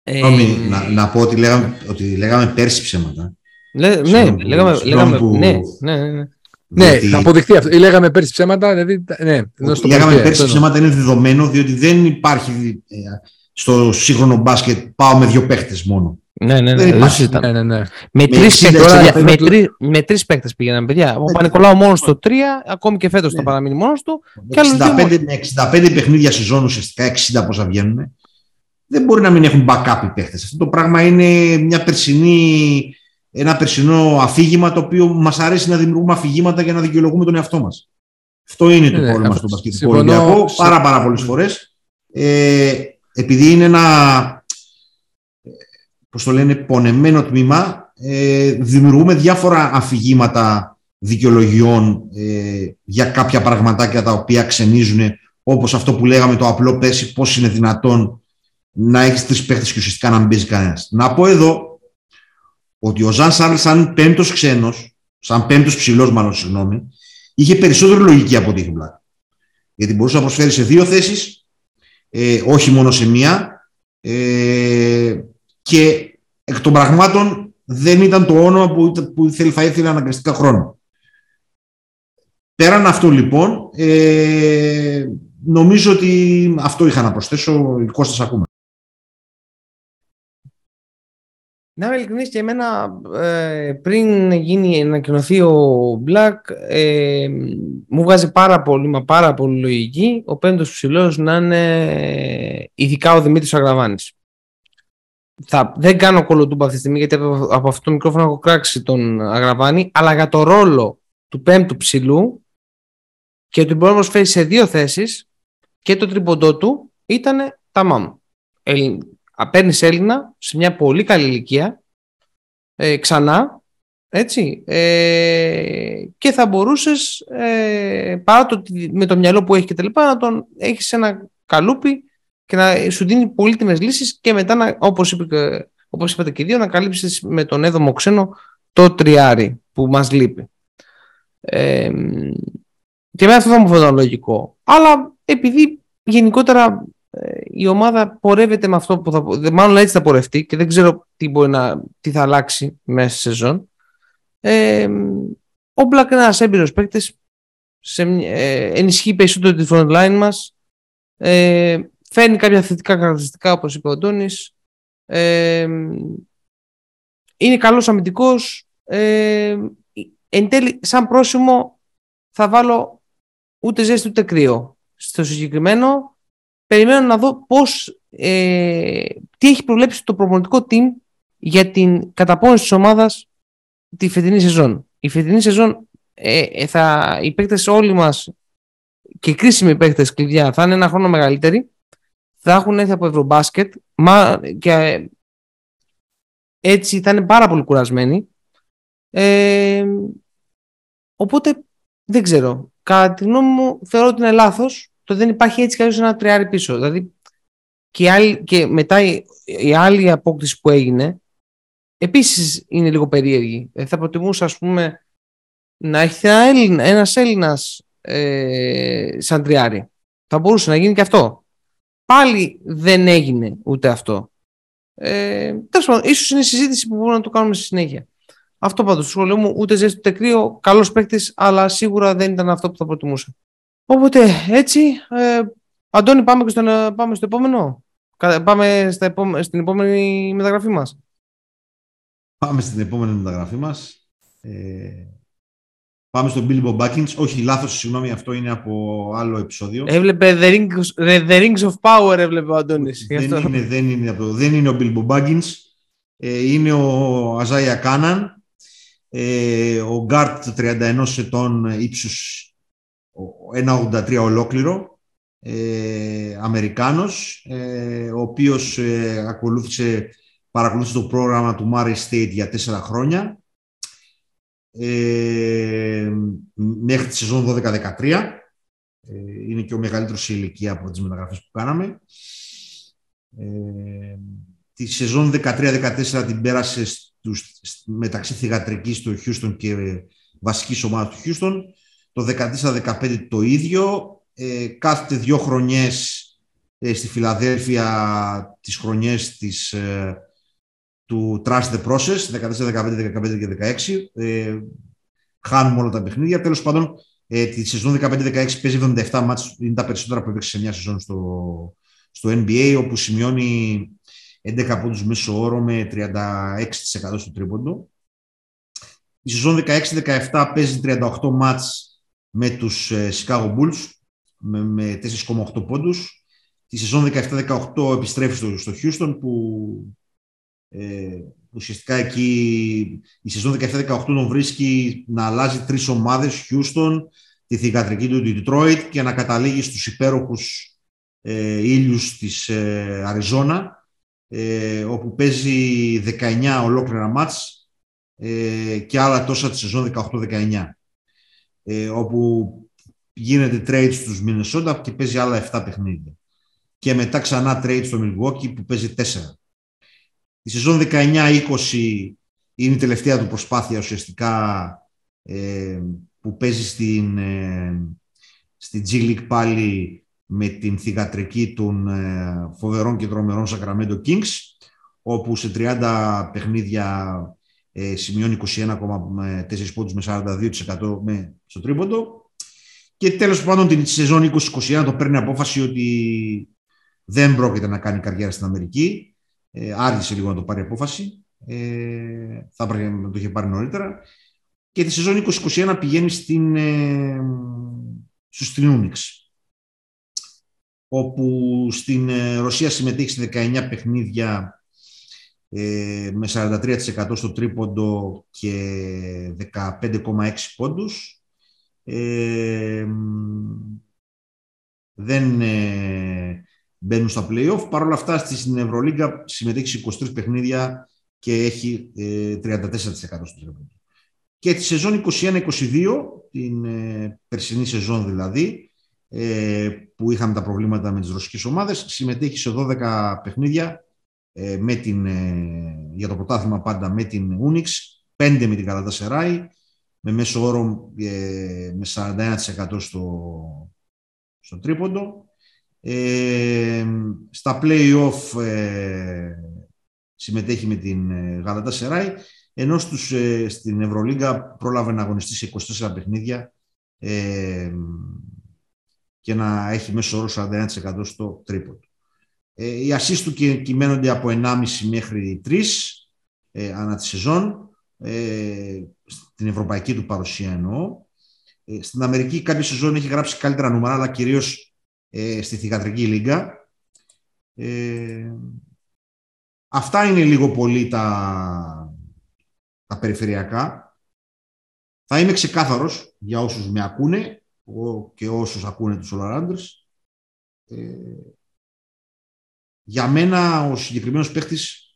S3: Ε, να, να πω ότι λέγαμε, ότι λέγαμε πέρσι ψέματα.
S1: ναι, λέγαμε, λέγαμε, ναι, ναι, ναι.
S2: Ναι, θα αποδειχθεί αυτό. Ή λέγαμε πέρσι ψέματα, δηλαδή. Ναι,
S3: λέγαμε πέρσι ψέματα είναι δεδομένο, διότι δεν υπάρχει ε, στο σύγχρονο μπάσκετ πάω με δύο παίχτες μόνο.
S1: Ναι, ναι, ναι. Δεν
S2: ναι, ναι, ναι.
S1: Με τρεις παίχτε με, τρεις, με τρεις παίχτες πήγαιναν, παιδιά. Ο Πανικολάου μόνος στο 3, ακόμη και φέτος θα παραμείνει μόνος του.
S3: Με 65, με 65 παιχνίδια σεζόν ουσιαστικά, 60 πόσα βγαίνουν, δεν μπορεί να μην έχουν backup οι παίχτε. Αυτό το πράγμα είναι μια περσινή, ένα περσινό αφήγημα το οποίο μας αρέσει να δημιουργούμε αφηγήματα για να δικαιολογούμε τον εαυτό μας. Αυτό είναι το ναι, πρόβλημα στο μπασκετικό Ολυμπιακό πάρα, πάρα πολλές φορές. Ε, επειδή είναι ένα πώς το λένε, πονεμένο τμήμα, ε, δημιουργούμε διάφορα αφηγήματα δικαιολογιών ε, για κάποια πραγματάκια τα οποία ξενίζουν, όπως αυτό που λέγαμε το απλό πέσει, πώς είναι δυνατόν να έχεις τρεις παίχτες και ουσιαστικά να μην παίζει κανένας. Να πω εδώ ότι ο Ζαν Σάρλ σαν πέμπτος ξένος, σαν πέμπτος ψηλός μάλλον, συγγνώμη, είχε περισσότερη λογική από ό,τι Γιατί μπορούσε να προσφέρει σε δύο θέσεις, ε, όχι μόνο σε μία, ε, και εκ των πραγμάτων δεν ήταν το όνομα που, που θα ήθελε αναγκαστικά χρόνο. Πέραν αυτό λοιπόν, ε, νομίζω ότι αυτό είχα να προσθέσω. Κώστας ακούμε.
S1: Να είμαι ειλικρινής και εμένα ε, πριν γίνει ανακοινωθεί ο Black ε, μου βγάζει πάρα πολύ, μα πάρα πολύ λογική ο πέμπτος ψηλός να είναι ειδικά ο Δημήτρης Αγραβάνης θα, δεν κάνω κολοτούμπα αυτή τη στιγμή γιατί από αυτό το μικρόφωνο έχω κράξει τον Αγραβάνη, αλλά για το ρόλο του πέμπτου ψηλού και ότι μπορεί να προσφέρει σε δύο θέσεις και το τριποντό του ήταν τα μάμ. Παίρνει Έλληνα σε μια πολύ καλή ηλικία, ε, ξανά, έτσι, ε, και θα μπορούσες, ε, παρά το, με το μυαλό που έχει και τα λοιπά, να τον έχεις ένα καλούπι και να σου δίνει πολύτιμες λύσεις και μετά, όπως είπε, όπως είπατε και οι δύο, να καλύψεις με τον έδωμο ξένο το τριάρι που μας λείπει. Ε, και με αυτό θα μου φαίνεται λογικό. Αλλά επειδή γενικότερα ε, η ομάδα πορεύεται με αυτό που θα. Μάλλον έτσι θα πορευτεί και δεν ξέρω τι, μπορεί να, τι θα αλλάξει μέσα στη σεζόν. Ε, ο Μπλακ είναι ένας έμπειρος παίκτης. Ε, ενισχύει περισσότερο τη front line μας. Ε, Φέρνει κάποια θετικά χαρακτηριστικά, όπως είπε ο Ντόνης. Ε, είναι καλός αμυντικός. Ε, εν τέλει, σαν πρόσημο, θα βάλω ούτε ζέστη ούτε κρύο. Στο συγκεκριμένο, περιμένω να δω πώς, ε, τι έχει προβλέψει το προπονητικό team για την καταπώνηση της ομάδας τη φετινή σεζόν. Η φετινή σεζόν ε, ε θα, οι παίκτες όλοι μας και οι κρίσιμοι παίκτες κλειδιά θα είναι ένα χρόνο μεγαλύτεροι θα έχουν έρθει από Ευρωμπάσκετ μα, και έτσι θα είναι πάρα πολύ κουρασμένοι. Ε, οπότε δεν ξέρω. Κατά τη γνώμη μου θεωρώ ότι είναι λάθος το δεν υπάρχει έτσι κι ένα τριάρι πίσω. Δηλαδή και, άλλη, και μετά η, η, άλλη απόκτηση που έγινε επίσης είναι λίγο περίεργη. Ε, θα προτιμούσα ας πούμε να έχει ένα Έλληνα, ένας Έλληνας ε, σαν τριάρι. Θα μπορούσε να γίνει και αυτό. Πάλι δεν έγινε ούτε αυτό. Ε, Τέλος πάντων, ίσως είναι συζήτηση που μπορούμε να το κάνουμε στη συνέχεια. Αυτό πάντως στο σχολείο μου, ούτε ζέστη ούτε κρύο, καλός παίκτης, αλλά σίγουρα δεν ήταν αυτό που θα προτιμούσα. Οπότε έτσι, ε, Αντώνη, πάμε, και στον, πάμε στο επόμενο. Πάμε στα στην επόμενη μεταγραφή μας.
S3: Πάμε στην επόμενη μεταγραφή μας. Ε, Πάμε στον Billy Bob Baggins. Όχι, λάθος, συγγνώμη, αυτό είναι από άλλο επεισόδιο.
S1: Έβλεπε The Rings, The Rings of Power, έβλεπε ο Αντώνης.
S3: Δεν, είναι, δεν, είναι, δεν είναι ο Billy Bob Baggins. Ε, είναι ο Αζάια Κάναν, ε, ο Γκάρτ 31 ετών ύψους 1,83 ολόκληρο, ε, Αμερικάνος, ε, ο οποίος ε, ακολούθησε, παρακολούθησε το πρόγραμμα του Murray State για τέσσερα χρόνια ε, μέχρι τη σεζόν 12-13. Ε, είναι και ο μεγαλύτερος σε ηλικία από τις μεταγραφές που κάναμε. Ε, τη σεζόν 13-14 την πέρασε στους, μεταξύ θηγατρικής του Houston και βασικής ομάδας του Houston. Το 14-15 το ίδιο. Ε, κάθε δύο χρονιές ε, στη Φιλαδέλφια τις χρονιές της, ε, του Trust the Process, 14, 15, 15 και 16. Ε, χάνουμε όλα τα παιχνίδια. Τέλος πάντων, ε, τη σεζόν 15-16 παίζει 77 μάτς, είναι τα περισσότερα που έπαιξε σε μια σεζόν στο, στο NBA, όπου σημειώνει 11 πόντους μέσω όρο με 36% στο τρίποντο. Η σεζόν 16-17 παίζει 38 μάτς με τους ε, Chicago Bulls με, με 4,8 πόντους. Τη σεζόν 17-18 επιστρέφει στο, στο Houston που ε, ουσιαστικά εκεί η σεζόν 17-18 τον βρίσκει να αλλάζει τρεις ομάδες, Houston, τη θηγατρική του Detroit και να καταλήγει στους υπέροχους ε, ήλιους της ε, Αριζόνα ε, όπου παίζει 19 ολόκληρα μάτς ε, και άλλα τόσα τη σεζόν 18-19 ε, όπου γίνεται trade στους Minnesota και παίζει άλλα 7 παιχνίδια. Και μετά ξανά trade στο Milwaukee που παίζει 4 η σεζόν 19-20 είναι η τελευταία του προσπάθεια ουσιαστικά ε, που παίζει στην, ε, στην G League πάλι με την θηγατρική των ε, φοβερών και τρομερών Sacramento Kings όπου σε 30 παιχνίδια ε, σημειώνει 21,4 πόντους με 42% με, στο τρίποντο και τέλος πάντων την σεζόν 2021 το παίρνει απόφαση ότι δεν πρόκειται να κάνει καριέρα στην Αμερική ε, άργησε λίγο να το πάρει απόφαση. Ε, θα έπρεπε να το είχε πάρει νωρίτερα. Και τη σεζόν 2021 πηγαίνει στην, ε, στους Τριούνιξ. Όπου στην ε, Ρωσία συμμετέχει σε 19 παιχνίδια ε, με 43% στο τρίποντο και 15,6 πόντους. Ε, δεν ε, μπαίνουν στα play-off. Παρ' όλα αυτά στην Ευρωλίγκα συμμετέχει σε 23 παιχνίδια και έχει 34% ε, στο τρίποντο. Και τη σεζόν 21-22, την ε, περσινή σεζόν δηλαδή, ε, που είχαμε τα προβλήματα με τις ρωσικές ομάδες, συμμετέχει σε 12 παιχνίδια με την, για το πρωτάθλημα πάντα με την Unix, 5 με την Καλατασεράη, με μέσο όρο με 41% στο, στο τρίποντο ε, στα play-off ε, συμμετέχει με την ε, Γαλατά Σεράι, ενώ στους, ε, στην Ευρωλίγκα πρόλαβε να αγωνιστεί σε 24 παιχνίδια ε, και να έχει μέσο όρο 41% στο τρίποντο. Ε, οι ασίστ του κυμαίνονται από 1,5 μέχρι 3 ε, ανά τη σεζόν, ε, στην ευρωπαϊκή του παρουσία εννοώ. Ε, στην Αμερική κάποια σεζόν έχει γράψει καλύτερα νούμερα, αλλά κυρίως ε, στη Θηγατρική Λίγκα. Ε, αυτά είναι λίγο πολύ τα, τα περιφερειακά. Θα είμαι ξεκάθαρος για όσους με ακούνε και όσους ακούνε τους Όλαράντρες. Ε, για μένα ο συγκεκριμένος παίχτης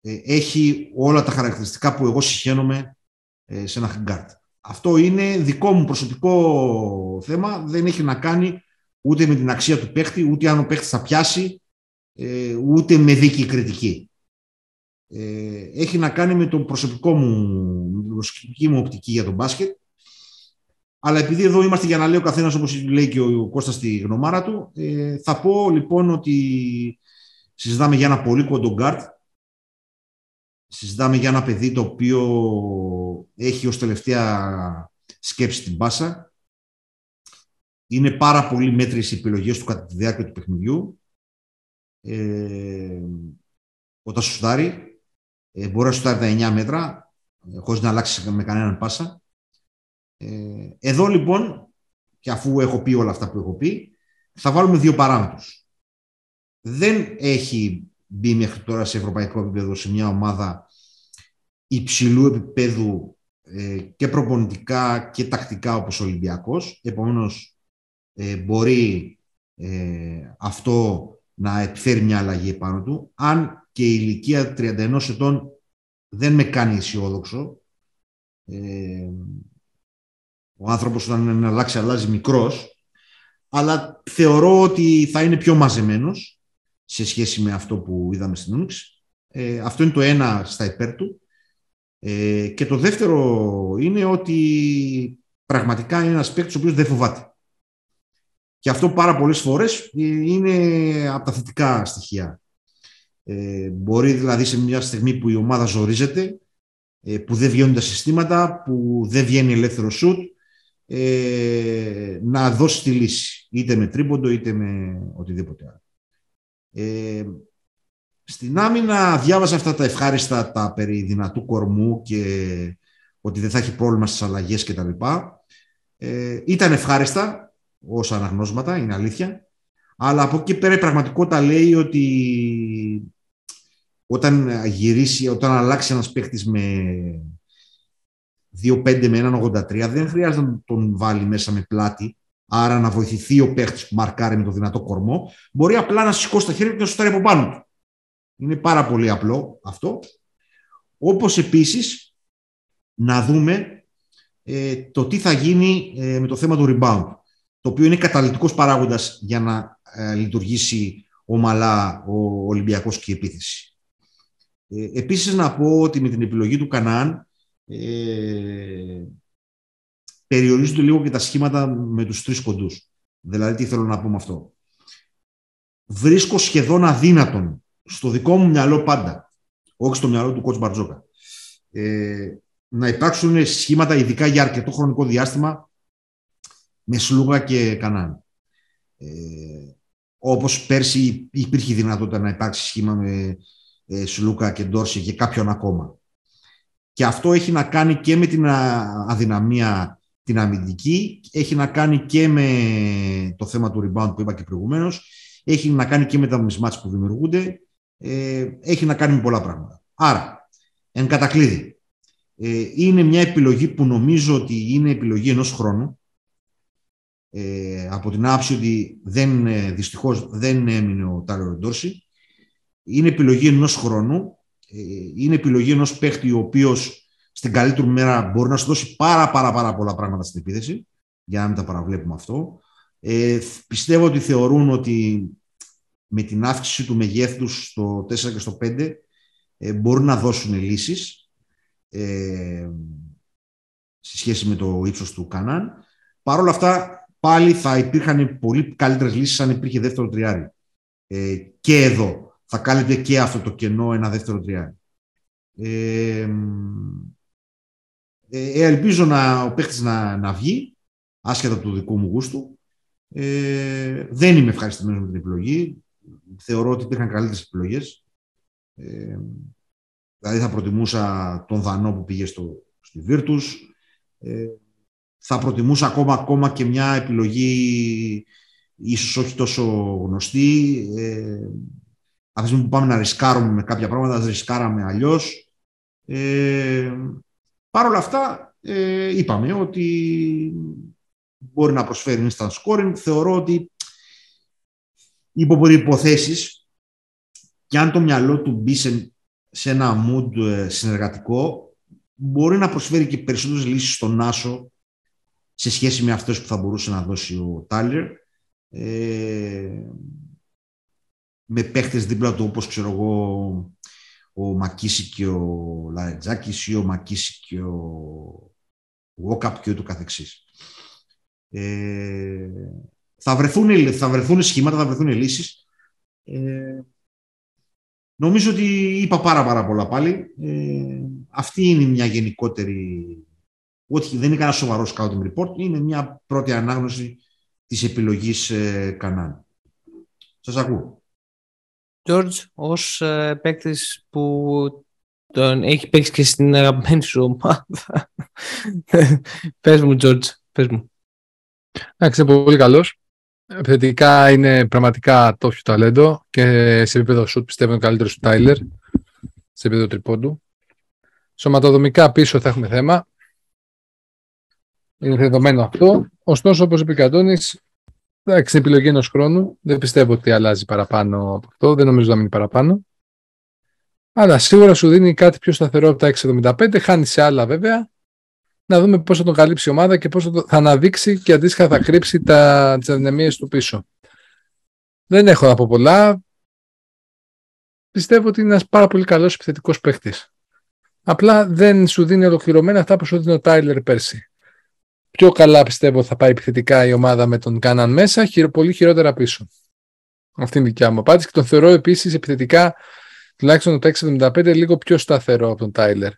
S3: ε, έχει όλα τα χαρακτηριστικά που εγώ συχαίνομαι ε, σε ένα χιγκάρτ. Αυτό είναι δικό μου προσωπικό θέμα, δεν έχει να κάνει ούτε με την αξία του παίχτη, ούτε αν ο παίχτης θα πιάσει, ε, ούτε με δίκη κριτική. Ε, έχει να κάνει με το προσωπικό μου, την προσωπική μου οπτική για τον μπάσκετ. Αλλά επειδή εδώ είμαστε για να λέει ο καθένας όπως λέει και ο Κώστας στη γνωμάρα του, ε, θα πω λοιπόν ότι συζητάμε για ένα πολύ κοντό γκαρντ. Συζητάμε για ένα παιδί το οποίο έχει ως τελευταία σκέψη την πάσα είναι πάρα πολύ μέτριες οι επιλογές του κατά τη διάρκεια του παιχνιδιού. Ε, όταν σου σουτάρει, ε, μπορεί να σουτάρει τα 9 μέτρα, ε, χωρίς να αλλάξει με κανέναν πάσα. Ε, εδώ λοιπόν, και αφού έχω πει όλα αυτά που έχω πει, θα βάλουμε δύο παράμετρους. Δεν έχει μπει μέχρι τώρα σε ευρωπαϊκό επίπεδο σε μια ομάδα υψηλού επίπεδου ε, και προπονητικά και τακτικά όπως ο Ολυμπιακός. Επομένως, ε, μπορεί αυτό να επιφέρει μια αλλαγή επάνω του. Αν και η ηλικία 31 ετών δεν με κάνει αισιόδοξο, ο άνθρωπος όταν είναι αλλάξει αλλάζει μικρός, αλλά θεωρώ ότι θα είναι πιο μαζεμένος σε σχέση με αυτό που είδαμε στην Ούνιξ. Ε, αυτό είναι το ένα στα υπέρ του. Ε, και το δεύτερο είναι ότι πραγματικά είναι ένας παίκτης ο οποίος δεν φοβάται. Και αυτό πάρα πολλές φορές είναι από τα θετικά στοιχεία. Ε, μπορεί δηλαδή σε μια στιγμή που η ομάδα ζορίζεται, ε, που δεν βγαίνουν τα συστήματα, που δεν βγαίνει ελεύθερο σουτ, ε, να δώσει τη λύση. Είτε με τρίποντο, είτε με οτιδήποτε άλλο. Ε, στην άμυνα διάβασα αυτά τα ευχάριστα τα περί δυνατού κορμού και ότι δεν θα έχει πρόβλημα στις αλλαγές και τα λοιπά. Ε, ήταν ευχάριστα ως αναγνώσματα, είναι αλήθεια. Αλλά από εκεί πέρα η πραγματικότητα λέει ότι όταν γυρίσει, όταν αλλάξει ένας παίχτης με 2-5 με 1,83 δεν χρειάζεται να τον βάλει μέσα με πλάτη, άρα να βοηθηθεί ο παίχτης που μαρκάρει με το δυνατό κορμό. Μπορεί απλά να σηκώσει τα χέρια και να σουτάρει από πάνω του. Είναι πάρα πολύ απλό αυτό. Όπως επίσης να δούμε ε, το τι θα γίνει ε, με το θέμα του rebound, το οποίο είναι καταλητικός παράγοντας για να ε, λειτουργήσει ομαλά ο Ολυμπιακός και η επίθεση. Ε, επίσης να πω ότι με την επιλογή του Κανάν ε, περιορίζονται λίγο και τα σχήματα με τους τρεις κοντούς. Δηλαδή, τι θέλω να πω με αυτό. Βρίσκω σχεδόν αδύνατον στο δικό μου μυαλό πάντα, όχι στο μυαλό του κότς Μπαρτζόκα, ε, να υπάρξουν σχήματα ειδικά για αρκετό χρονικό διάστημα με Σλούγα και Κανάν. Ε, όπως πέρσι υπήρχε δυνατότητα να υπάρξει σχήμα με ε, Σλούκα και Ντόρση και κάποιον ακόμα. Και αυτό έχει να κάνει και με την αδυναμία την αμυντική, έχει να κάνει και με το θέμα του rebound που είπα και προηγουμένως, έχει να κάνει και με τα mismatch που δημιουργούνται, ε, έχει να κάνει με πολλά πράγματα. Άρα, εν κατακλείδη, ε, είναι μια επιλογή που νομίζω ότι είναι επιλογή ενός χρόνου, ε, από την άψη ότι δεν, ε, δυστυχώς δεν έμεινε ο Τάλερ Ντόρση. Είναι επιλογή ενός χρόνου ε, είναι επιλογή ενός παίχτη ο οποίος στην καλύτερη μέρα μπορεί να σου δώσει πάρα πάρα πάρα πολλά πράγματα στην επίθεση για να μην τα παραβλέπουμε αυτό. Ε, πιστεύω ότι θεωρούν ότι με την αύξηση του μεγέθους στο 4 και στο 5 ε, μπορούν να δώσουν λύσεις ε, σε σχέση με το ύψος του Κανάν. Παρ' όλα αυτά πάλι θα υπήρχαν πολύ καλύτερες λύσεις αν υπήρχε δεύτερο τριάρι. Ε, και εδώ θα κάλυπτε και αυτό το κενό ένα δεύτερο τριάρι. Ε, ε, ελπίζω να, ο παίχτης να, να βγει, άσχετα του δικού μου γούστου. Ε, δεν είμαι ευχαριστημένος με την επιλογή. Θεωρώ ότι υπήρχαν καλύτερες επιλογές. Ε, δηλαδή θα προτιμούσα τον Δανό που πήγε στο, στη Virtus. Ε, θα προτιμούσα ακόμα, ακόμα και μια επιλογή ίσως όχι τόσο γνωστή. Ε, αυτή τη που πάμε να ρισκάρουμε με κάποια πράγματα, θα ρισκάραμε αλλιώς. Ε, Παρ' όλα αυτά, ε, είπαμε ότι μπορεί να προσφέρει instant scoring. Θεωρώ ότι υπό προϋποθέσεις και αν το μυαλό του μπει σε, ένα mood ε, συνεργατικό, μπορεί να προσφέρει και περισσότερες λύσεις στον Άσο σε σχέση με αυτές που θα μπορούσε να δώσει ο Τάλιρ. Ε, με παίχτες δίπλα του όπως ξέρω εγώ ο Μακίση και ο Λαρετζάκης ή ο Μακίση και ο Βόκαπ και ούτω καθεξής. Ε, θα, βρεθούν, θα βρεθούν σχήματα, θα βρεθούν λύσεις. Ε, νομίζω ότι είπα πάρα πάρα πολλά πάλι. Ε, αυτή είναι μια γενικότερη... Όχι, δεν είναι κανένα σοβαρό scouting report, είναι μια πρώτη ανάγνωση της επιλογής ε, Κανάν. Σας ακούω.
S1: George ως ε, παίκτης που τον έχει παίξει και στην αγαπημένη σου ομάδα. πες μου, George, πες μου.
S2: Εντάξει, πολύ καλός. Επιθετικά είναι πραγματικά το ταλέντο και σε επίπεδο σουτ πιστεύω είναι καλύτερος του Τάιλερ σε επίπεδο τριπώντου. Σωματοδομικά πίσω θα έχουμε θέμα. Είναι δεδομένο αυτό. Ωστόσο, όπως είπε ο Κατώνης, Εντάξει, είναι επιλογή ενός χρόνου. Δεν πιστεύω ότι αλλάζει παραπάνω από αυτό. Δεν νομίζω να μείνει παραπάνω. Αλλά σίγουρα σου δίνει κάτι πιο σταθερό από τα 6,75. Χάνει σε άλλα βέβαια. Να δούμε πώς θα τον καλύψει η ομάδα και πώς θα, θα αναδείξει και αντίστοιχα θα κρύψει τις αδυναμίες του πίσω. Δεν έχω να πω πολλά. Πιστεύω ότι είναι ένας πάρα πολύ καλός επιθετικός παίχτη. Απλά δεν σου δίνει ολοκληρωμένα αυτά που σου δίνει ο Τάιλερ πέρσι. Πιο καλά πιστεύω θα πάει επιθετικά η ομάδα με τον Κάναν μέσα, πολύ χειρότερα πίσω. Αυτή είναι η δικιά μου απάντηση και τον θεωρώ επίσης επιθετικά τουλάχιστον το 675 λίγο πιο σταθερό από τον Τάιλερ.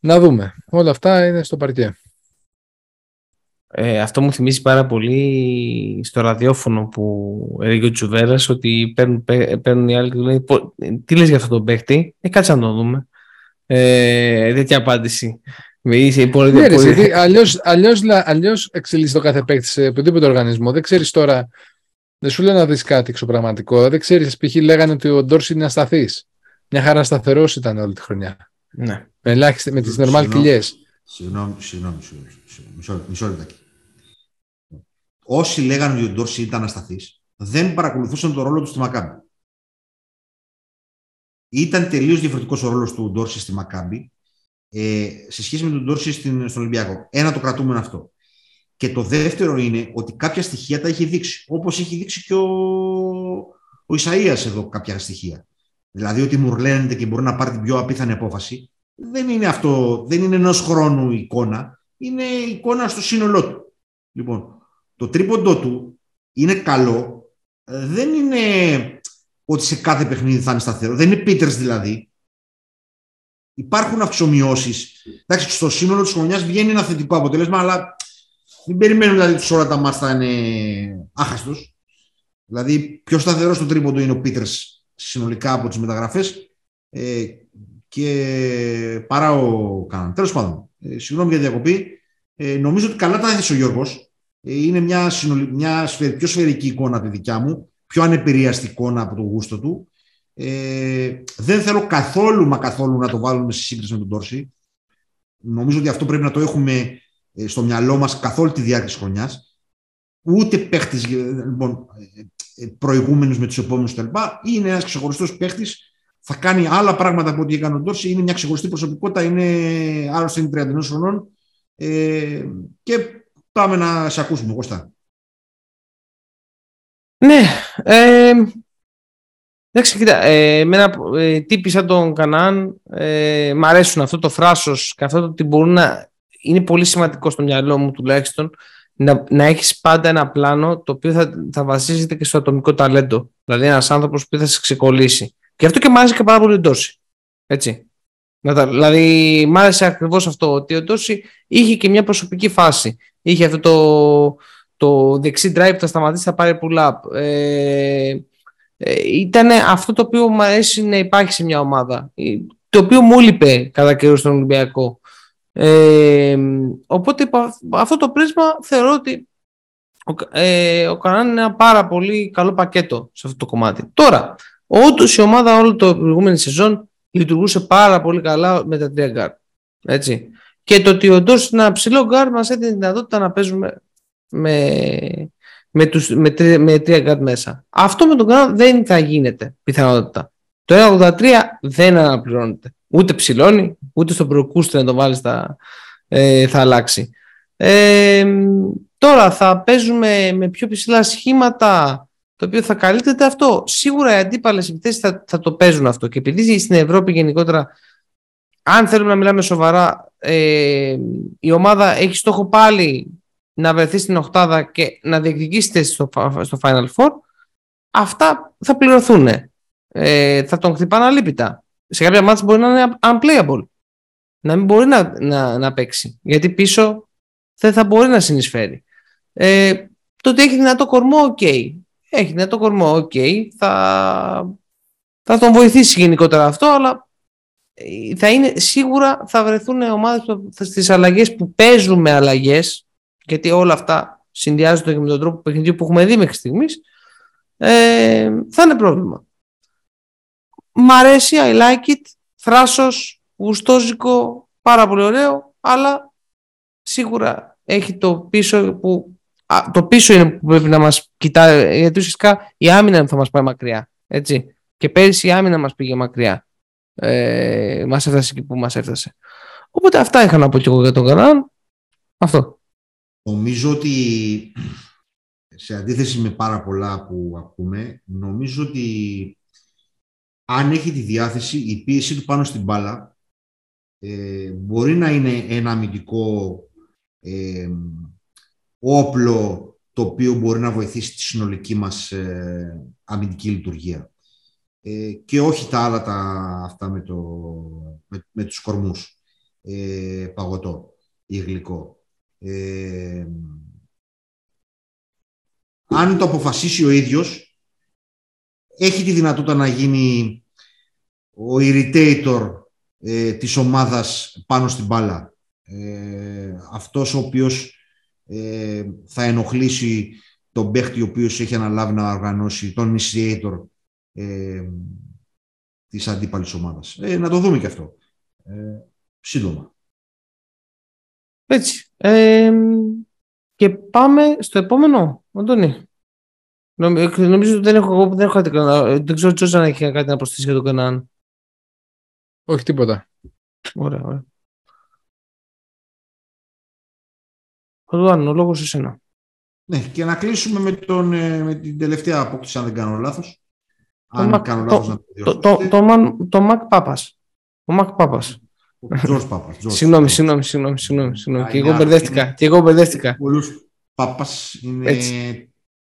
S2: Να δούμε. Όλα αυτά είναι στο παρκέ.
S1: Ε, αυτό μου θυμίζει πάρα πολύ στο ραδιόφωνο που έλεγε ο Τσουβέρας ότι παίρνουν, παίρνουν οι άλλοι και λένε τι λες για αυτό τον παίχτη, ε, κάτσε να το δούμε. Ε, τέτοια απάντηση.
S2: Είσαι πολύ, ναι, πολύ... αλλιώς, αλλιώς, αλλιώς εξελίσσει το κάθε παίκτη σε οποιοδήποτε οργανισμό. Δεν ξέρεις τώρα, δεν σου λέω να δεις κάτι εξωπραγματικό. Δεν ξέρεις, π.χ. λέγανε ότι ο Ντόρση είναι ασταθής. Μια χαρά σταθερός ήταν όλη τη χρονιά.
S1: Ναι.
S2: Με, ελάχιστε, με τις νορμάλ κοιλιές.
S3: Συγγνώμη, συγγνώμη, μισό, μισό λεπτάκι. Όσοι λέγανε ότι ο Ντόρση ήταν ασταθής, δεν παρακολουθούσαν τον ρόλο του στη Μακάμπη. Ήταν τελείως διαφορετικός ο ρόλος του Ντόρση στη Μακάμπη ε, σε σχέση με τον Ντόρση στην, στον Ολυμπιακό. Ένα το κρατούμενο αυτό. Και το δεύτερο είναι ότι κάποια στοιχεία τα έχει δείξει. Όπως έχει δείξει και ο, ο Ισαΐας εδώ κάποια στοιχεία. Δηλαδή ότι μουρλαίνεται και μπορεί να πάρει την πιο απίθανη απόφαση. Δεν είναι αυτό, δεν είναι ενός χρόνου εικόνα. Είναι εικόνα στο σύνολό του. Λοιπόν, το τρίποντό του είναι καλό. Δεν είναι ότι σε κάθε παιχνίδι θα είναι σταθερό. Δεν είναι Πίτερς δηλαδή. Υπάρχουν αυξομοιώσεις. Εντάξει, στο σύνολο της χρονιάς βγαίνει ένα θετικό αποτέλεσμα, αλλά μην περιμένουμε δηλαδή ότι όλα τα μάτια θα είναι άχαστος. Δηλαδή, πιο σταθερό στο τρίποντο είναι ο Πίτερς συνολικά από τις μεταγραφές ε, και παρά ο Κάναν. Τέλος πάντων, ε, συγγνώμη για τη διακοπή. Ε, νομίζω ότι καλά τα έθεσε ο Γιώργος. Ε, είναι μια, μια πιο σφαιρική εικόνα από τη δικιά μου, πιο ανεπηρέαστη εικόνα από το γούστο του. Ε, δεν θέλω καθόλου μα καθόλου να το βάλουμε σε σύγκριση με τον Τόρση. Νομίζω ότι αυτό πρέπει να το έχουμε ε, στο μυαλό μας καθ' όλη τη διάρκεια της χρονιάς. Ούτε παίχτης λοιπόν, ε, προηγούμενους με τους επόμενους κτλ. Είναι ένας ξεχωριστός παίχτης θα κάνει άλλα πράγματα από ό,τι έκανε ο Ντόρση. Είναι μια ξεχωριστή προσωπικότητα, είναι άλλωστε είναι 31 χρονών. Ε, και πάμε να σε ακούσουμε, Κώστα.
S1: Ναι, ε, Εντάξει, κοίτα, ε, εμένα ε, τύποι σαν τον Κανάν ε, μ' αρέσουν αυτό το φράσος και αυτό το ότι μπορούν να... Είναι πολύ σημαντικό στο μυαλό μου τουλάχιστον να, να έχεις πάντα ένα πλάνο το οποίο θα, θα βασίζεται και στο ατομικό ταλέντο. Δηλαδή ένας άνθρωπος που θα σε ξεκολλήσει. Και αυτό και μ' άρεσε και πάρα πολύ Ντόση. Έτσι. Δηλαδή μ' άρεσε ακριβώς αυτό ότι ο Ντόση είχε και μια προσωπική φάση. Είχε αυτό το, το δεξί drive που θα σταματήσει θα πάρει pull-up. Ε, ε, ήταν αυτό το οποίο μου αρέσει να υπάρχει σε μια ομάδα. Ε, το οποίο μου λείπε κατά καιρό στον Ολυμπιακό. Ε, οπότε αυτό το πρίσμα θεωρώ ότι ο, ε, ο Κανάν είναι ένα πάρα πολύ καλό πακέτο σε αυτό το κομμάτι. Τώρα, όντως η ομάδα όλο το προηγούμενη σεζόν λειτουργούσε πάρα πολύ καλά με τα τρία γκαρντ. Έτσι. Και το ότι όντως ένα ψηλό γκαρντ μας έδινε τη δυνατότητα να παίζουμε με, με, τους, με, με τρία γκαρντ μέσα. Αυτό με τον Κάνααν δεν θα γίνεται πιθανότητα. Το 1.83 δεν αναπληρώνεται. Ούτε ψηλώνει, ούτε στον Προκρούστη να το βάλει θα, ε, θα αλλάξει. Ε, τώρα θα παίζουμε με πιο ψηλά σχήματα το οποίο θα καλύπτεται αυτό. Σίγουρα οι αντίπαλες επιθέσεις θα, θα το παίζουν αυτό. Και επειδή στην Ευρώπη γενικότερα, αν θέλουμε να μιλάμε σοβαρά, ε, η ομάδα έχει στόχο πάλι να βρεθεί στην οχτάδα και να διεκδικήσετε στο, στο Final Four, αυτά θα πληρωθούν. Ε, θα τον χτυπάνε αλήπητα. Σε κάποια μάτια μπορεί να είναι unplayable. Να μην μπορεί να, να, να παίξει. Γιατί πίσω δεν θα μπορεί να συνεισφέρει. Ε, το ότι έχει δυνατό κορμό, OK. Okay. Έχει δυνατό κορμό, OK. Okay. Θα, θα τον βοηθήσει γενικότερα αυτό, αλλά ε, θα είναι, σίγουρα θα βρεθούν ομάδες στις αλλαγές που παίζουν με αλλαγές γιατί όλα αυτά συνδυάζονται και με τον τρόπο παιχνιδιού που έχουμε δει μέχρι στιγμής, ε, θα είναι πρόβλημα. Μ' αρέσει, I like it, θράσος, γουστόζικο, πάρα πολύ ωραίο, αλλά σίγουρα έχει το πίσω που το πίσω είναι που πρέπει να μας κοιτάει, γιατί ουσιαστικά η άμυνα θα μας πάει μακριά. Έτσι. Και πέρυσι η άμυνα μας πήγε μακριά. Ε, μας έφτασε εκεί που μας έφτασε. Οπότε αυτά είχα να πω και εγώ για τον Κανάν. Αυτό.
S3: Νομίζω ότι σε αντίθεση με πάρα πολλά που ακούμε, νομίζω ότι αν έχει τη διάθεση, η πίεση του πάνω στην μπάλα ε, μπορεί να είναι ένα αμυντικό ε, όπλο το οποίο μπορεί να βοηθήσει τη συνολική μας ε, αμυντική λειτουργία. Ε, και όχι τα άλλα τα, αυτά με, το, με, με τους κορμούς, ε, παγωτό ή γλυκό. Ε, αν το αποφασίσει ο ίδιος, έχει τη δυνατότητα να γίνει ο irritator ε, της ομάδας πάνω στην μπάλα. Ε, αυτός ο οποίος ε, θα ενοχλήσει τον παίχτη ο οποίος έχει αναλάβει να οργανώσει τον initiator ε, της αντίπαλης ομάδας. Ε, να το δούμε και αυτό. Ε, σύντομα.
S1: Έτσι. Ε, και πάμε στο επόμενο, Αντώνη. Νομίζω ότι δεν έχω, δεν έχω κάτι, δεν ξέρω αν έχει κάτι να προσθέσει για τον Κανάν.
S2: Όχι τίποτα.
S1: Ωραία, ωραία. Ρουάν, ο λόγος εσένα.
S3: Ναι, και να κλείσουμε με, τον, ε, με την τελευταία απόκτηση, αν δεν κάνω λάθος.
S1: Το αν Mac, κάνω λάθος το, να το, το, το, το, το Mac Papas. Ο Mac Papas.
S3: Ο George Papas.
S1: Συγγνώμη, συγγνώμη, συγγνώμη, συγγνώμη. Και εγώ μπερδεύτηκα. Και εγώ μπερδεύτηκα.
S3: Πολλούς Πάπας είναι...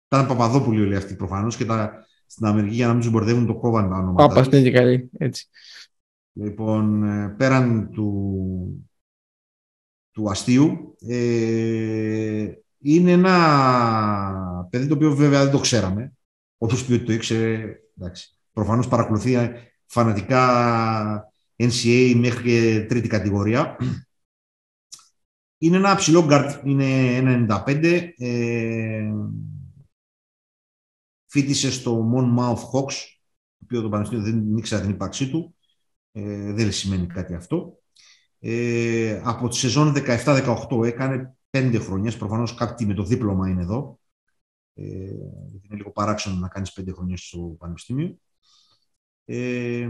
S3: Ήταν Παπαδόπουλοι όλοι αυτοί προφανώς και τα, στην Αμερική για να μην τους μπερδεύουν το κόβαν τα ονόματα.
S1: Πάπας είναι και καλή, έτσι.
S3: Λοιπόν, ε, πέραν του, του αστείου, ε, είναι ένα παιδί το οποίο βέβαια δεν το ξέραμε. Όποιος πει ότι το ήξερε, εντάξει, προφανώς παρακολουθεί φανατικά NCA μέχρι και τρίτη κατηγορία. Είναι ένα ψηλό γκαρντ, είναι ένα 95. Ε, φίτησε στο Monmouth Hawks, το οποίο το Πανεπιστήμιο δεν ήξερα την ύπαρξή του. Ε, δεν σημαίνει κάτι αυτό. Ε, από τη σεζόν 17-18 έκανε πέντε χρονιές. Προφανώς κάτι με το δίπλωμα είναι εδώ. Ε, είναι λίγο παράξενο να κάνεις πέντε χρονιές στο Πανεπιστήμιο. Ε,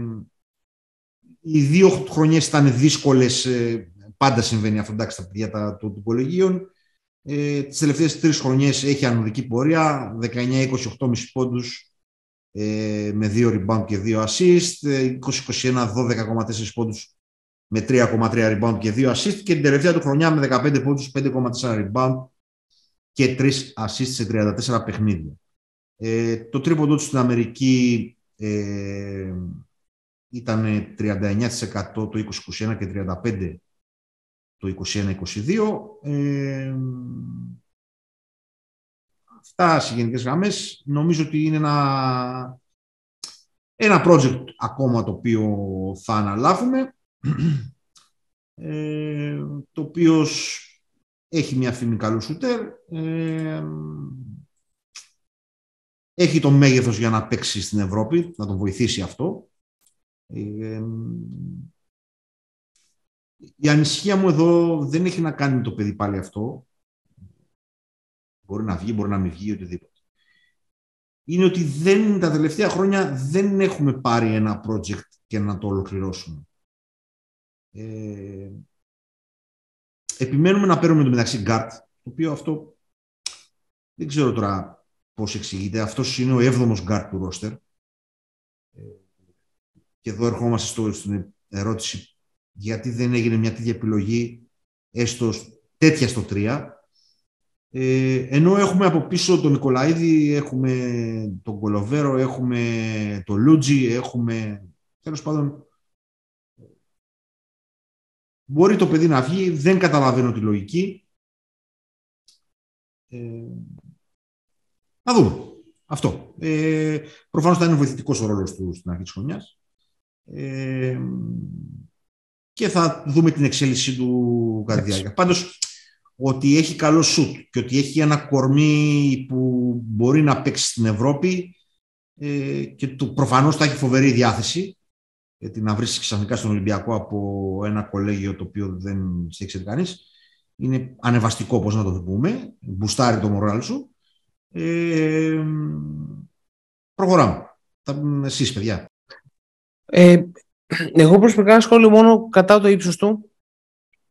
S3: οι δύο χρονιές ήταν δύσκολες. Ε, πάντα συμβαίνει αυτό εντάξει, στα παιδιά των υπολογίων. Ε, τις τελευταίες τρεις χρονιές έχει ανωδική πορεία. 19-28,5 πόντους ε, με 2 rebound και 2 assist. 20-21, 12,4 πόντους με 3,3 rebound και 2 assist και την τελευταία του χρονιά με 15 πόντους, 5,4 rebound και 3 assist σε 34 παιχνίδια. Ε, το τρίποντο του στην Αμερική ε, ήταν 39% το 2021 και 35% το 2021-2022. Ε, αυτά σε γενικές γραμμές. Νομίζω ότι είναι ένα, ένα project ακόμα το οποίο θα αναλάβουμε ε, το οποίος έχει μια φήμη καλού σούτερ, ε, έχει το μέγεθος για να παίξει στην Ευρώπη, να τον βοηθήσει αυτό. Ε, η ανησυχία μου εδώ δεν έχει να κάνει με το παιδί πάλι αυτό. Μπορεί να βγει, μπορεί να μην βγει, οτιδήποτε. Είναι ότι δεν, τα τελευταία χρόνια δεν έχουμε πάρει ένα project και να το ολοκληρώσουμε. Ε, επιμένουμε να παίρνουμε το μεταξύ γκαρντ, το οποίο αυτό δεν ξέρω τώρα πώς εξηγείται. Αυτός είναι ο έβδομος γκαρντ του ρόστερ. Ε, και εδώ ερχόμαστε στο, στην ερώτηση γιατί δεν έγινε μια τέτοια επιλογή έστω τέτοια στο 3. Ε, ενώ έχουμε από πίσω τον Νικολαΐδη, έχουμε τον Κολοβέρο, έχουμε τον Λούντζη, έχουμε τέλος πάντων Μπορεί το παιδί να βγει, δεν καταλαβαίνω τη λογική. Ε, να δούμε. Αυτό. Ε, προφανώς θα είναι βοηθητικός ο ρόλος του στην αρχή της χρονιάς. Ε, και θα δούμε την εξέλιξη του κατά τη διάρκεια. Πάντως, ότι έχει καλό σουτ και ότι έχει ένα κορμί που μπορεί να παίξει στην Ευρώπη ε, και του, προφανώς θα έχει φοβερή διάθεση γιατί να βρεις ξαφνικά στον Ολυμπιακό από ένα κολέγιο το οποίο δεν σε ήξερε κανείς. είναι ανεβαστικό, πώς να το πούμε, μπουστάρει το μοράλ σου. Ε, προχωράμε. Θα πούμε εσείς, παιδιά.
S1: Ε, εγώ προσωπικά ένα σχόλιο μόνο κατά το ύψος του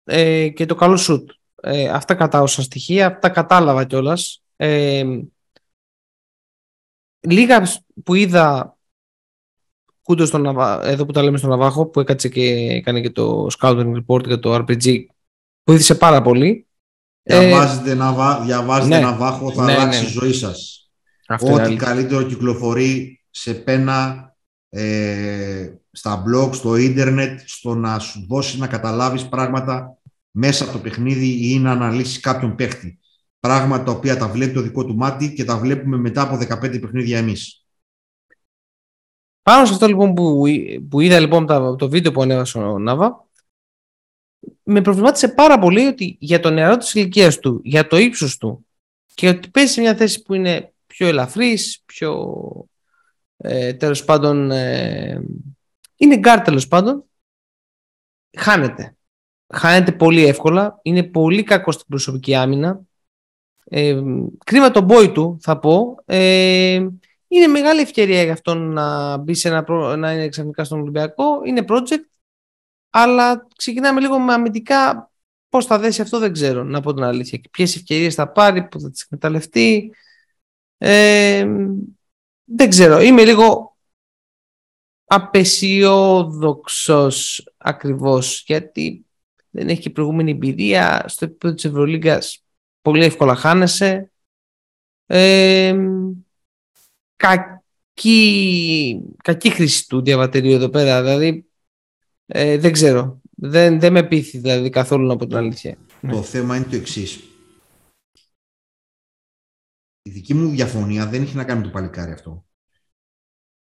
S1: ε, και το καλό σουτ. Ε, αυτά κατά όσα στοιχεία, αυτά κατάλαβα κιόλας. Ε, λίγα που είδα κούντος στον εδώ που τα λέμε στον Ναβάχο που έκατσε και έκανε και το scouting report για το RPG βοήθησε πάρα πολύ.
S3: Διαβάζετε, ε, να, διαβάζετε ναι, Ναβάχο, θα ναι, αλλάξει ναι. η ζωή σας. Ό,τι καλύτερο κυκλοφορεί σε πένα ε, στα blog, στο ίντερνετ, στο να σου δώσεις να καταλάβεις πράγματα μέσα από το παιχνίδι ή να αναλύσεις κάποιον παίχτη. Πράγματα τα οποία τα βλέπει το δικό του μάτι και τα βλέπουμε μετά από 15 παιχνίδια εμείς.
S1: Πάνω σε αυτό λοιπόν που, που είδα λοιπόν το βίντεο που ανέβασε ο Νάβα, με προβλημάτισε πάρα πολύ ότι για το νεαρό της ηλικίας του, για το ύψος του και ότι παίζει σε μια θέση που είναι πιο ελαφρύς, πιο ε, τέλος πάντων ε, είναι γκάρ τέλος πάντων. Χάνεται. Χάνεται πολύ εύκολα. Είναι πολύ κακό στην προσωπική άμυνα. Ε, κρίμα τον boy του θα πω. Ε, είναι μεγάλη ευκαιρία για αυτόν να μπει σε ένα, να είναι ξαφνικά στον Ολυμπιακό. Είναι project. Αλλά ξεκινάμε λίγο με αμυντικά. Πώς θα δέσει αυτό δεν ξέρω, να πω την αλήθεια. Ποιες ευκαιρίες θα πάρει, που θα τις εκμεταλλευτεί. Ε, δεν ξέρω, είμαι λίγο απεσιόδοξος ακριβώς γιατί δεν έχει και προηγούμενη εμπειρία. Στο επίπεδο της Ευρωλίγκας πολύ εύκολα χάνεσαι. Ε, κακή, κακή χρήση του διαβατηρίου εδώ πέρα δηλαδή ε, δεν ξέρω. Δεν, δεν με πείθει δηλαδή καθόλου από την αλήθεια.
S3: Το θέμα είναι το εξής. Η δική μου διαφωνία δεν έχει να κάνει με το παλικάρι αυτό.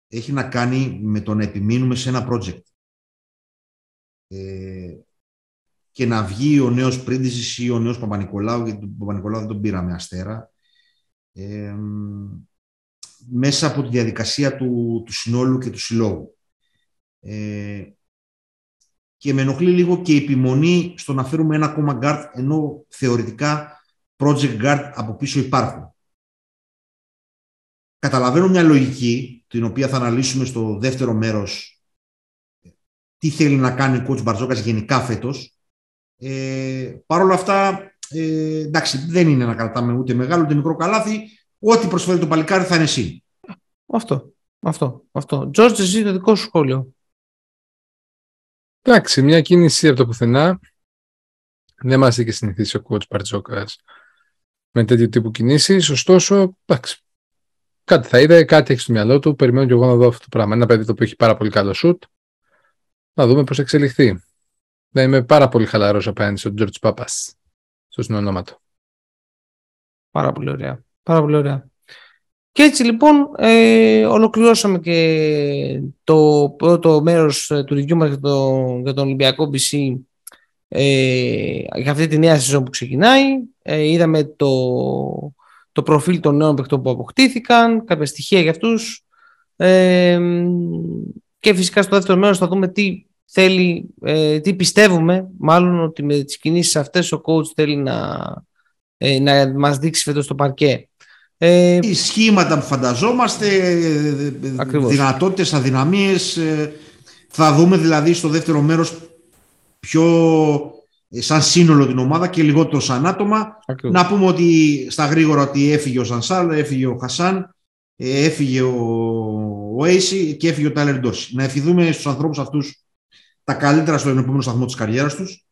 S3: Έχει να κάνει με το να επιμείνουμε σε ένα project. Ε, και να βγει ο νέος Πρίντιζης ή ο νέος Παπα-Νικολάου, γιατί τον Παπα-Νικολάου δεν τον πήραμε αστέρα, ε, μέσα από τη διαδικασία του, του συνόλου και του συλλόγου. Ε, και με ενοχλεί λίγο και η επιμονή στο να φέρουμε ένα ακόμα guard, ενώ θεωρητικά project guard από πίσω υπάρχουν. Καταλαβαίνω μια λογική, την οποία θα αναλύσουμε στο δεύτερο μέρος, τι θέλει να κάνει ο coach Μπαρτζόκας γενικά φέτος. Ε, Παρ' όλα αυτά, ε, εντάξει, δεν είναι να κρατάμε ούτε μεγάλο ούτε μικρό καλάθι. Ό,τι προσφέρει το παλικάρι θα είναι εσύ.
S1: Αυτό. Αυτό. αυτό. Τζόρτζ, εσύ το δικό σου σχόλιο.
S2: Εντάξει, μια κίνηση από το πουθενά. Δεν μας είχε συνηθίσει ο coach Μπαρτζόκας με τέτοιου τύπου κινήσεις. Ωστόσο, εντάξει, κάτι θα είδε, κάτι έχει στο μυαλό του. Περιμένω και εγώ να δω αυτό το πράγμα. Ένα παιδί το οποίο έχει πάρα πολύ καλό σουτ. Να δούμε πώς εξελιχθεί. Θα είμαι πάρα πολύ χαλαρός απέναντι στον George Πάπας. Στο συνονόμα του.
S1: Πάρα πολύ ωραία. Πάρα πολύ ωραία. Και έτσι λοιπόν ε, ολοκληρώσαμε και το πρώτο μέρος ε, του review μας για, το, για τον Ολυμπιακό BC ε, για αυτή τη νέα σεζόν που ξεκινάει. Ε, είδαμε το, το προφίλ των νέων παιχτών που αποκτήθηκαν, κάποια στοιχεία για αυτούς ε, και φυσικά στο δεύτερο μέρος θα δούμε τι θέλει, ε, τι πιστεύουμε μάλλον ότι με τις κινήσεις αυτές ο coach θέλει να, ε, να μας δείξει φέτος το παρκέ.
S3: Ε, Οι σχήματα που φανταζόμαστε, ακριβώς. δυνατότητες, αδυναμίες, ε, θα δούμε δηλαδή στο δεύτερο μέρος πιο ε, σαν σύνολο την ομάδα και λιγότερο σαν άτομα. Να πούμε ότι στα γρήγορα ότι έφυγε ο Σανσάλ, έφυγε ο Χασάν, ε, έφυγε ο, ο και έφυγε ο Τάλερ Ντόρση. Να ευχηθούμε στους ανθρώπους αυτούς τα καλύτερα στο επόμενο σταθμό της καριέρας τους.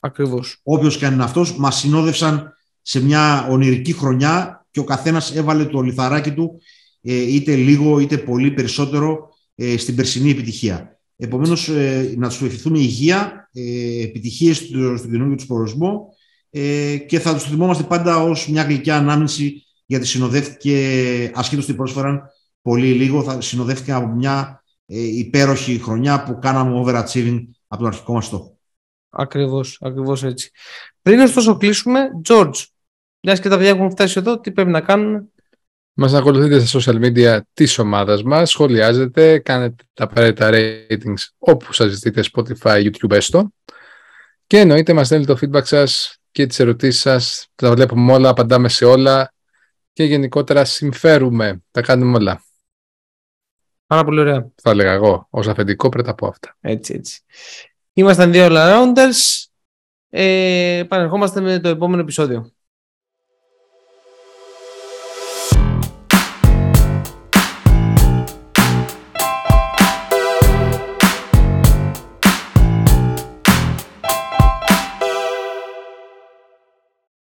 S1: Ακριβώς.
S3: Όποιος και αν είναι αυτός, μας συνόδευσαν σε μια ονειρική χρονιά και ο καθένας έβαλε το λιθαράκι του ε, είτε λίγο είτε πολύ περισσότερο στην περσινή επιτυχία. Επομένως, ε, να του ευχηθούμε υγεία, ε, επιτυχίες στον καινούργιο τους προορισμό ε, και θα τους θυμόμαστε πάντα ως μια γλυκιά ανάμνηση γιατί συνοδεύτηκε, ασχέτως τι πρόσφεραν πολύ λίγο, θα συνοδεύτηκε από μια ε, υπέροχη χρονιά που κάναμε overachieving από τον αρχικό μας στόχο.
S1: Ακριβώς, ακριβώς έτσι. Πριν ωστόσο κλείσουμε, George, μιας και τα παιδιά έχουν φτάσει εδώ, τι πρέπει να κάνουν;
S2: Μας ακολουθείτε στα social media της ομάδας μας, σχολιάζετε, κάνετε τα απαραίτητα ratings όπου σας ζητείτε Spotify, YouTube έστω και εννοείται μας στέλνετε το feedback σας και και τις ερωτήσεις σας. Τα βλέπουμε όλα, απαντάμε σε όλα και γενικότερα συμφέρουμε. Τα κάνουμε όλα.
S1: Πάρα πολύ ωραία.
S2: Θα έλεγα εγώ. Ως αφεντικό πρέπει να πω αυτά.
S1: Έτσι, έτσι. Ήμασταν δύο all-rounders. Ε, επανερχόμαστε με το επόμενο επεισόδιο.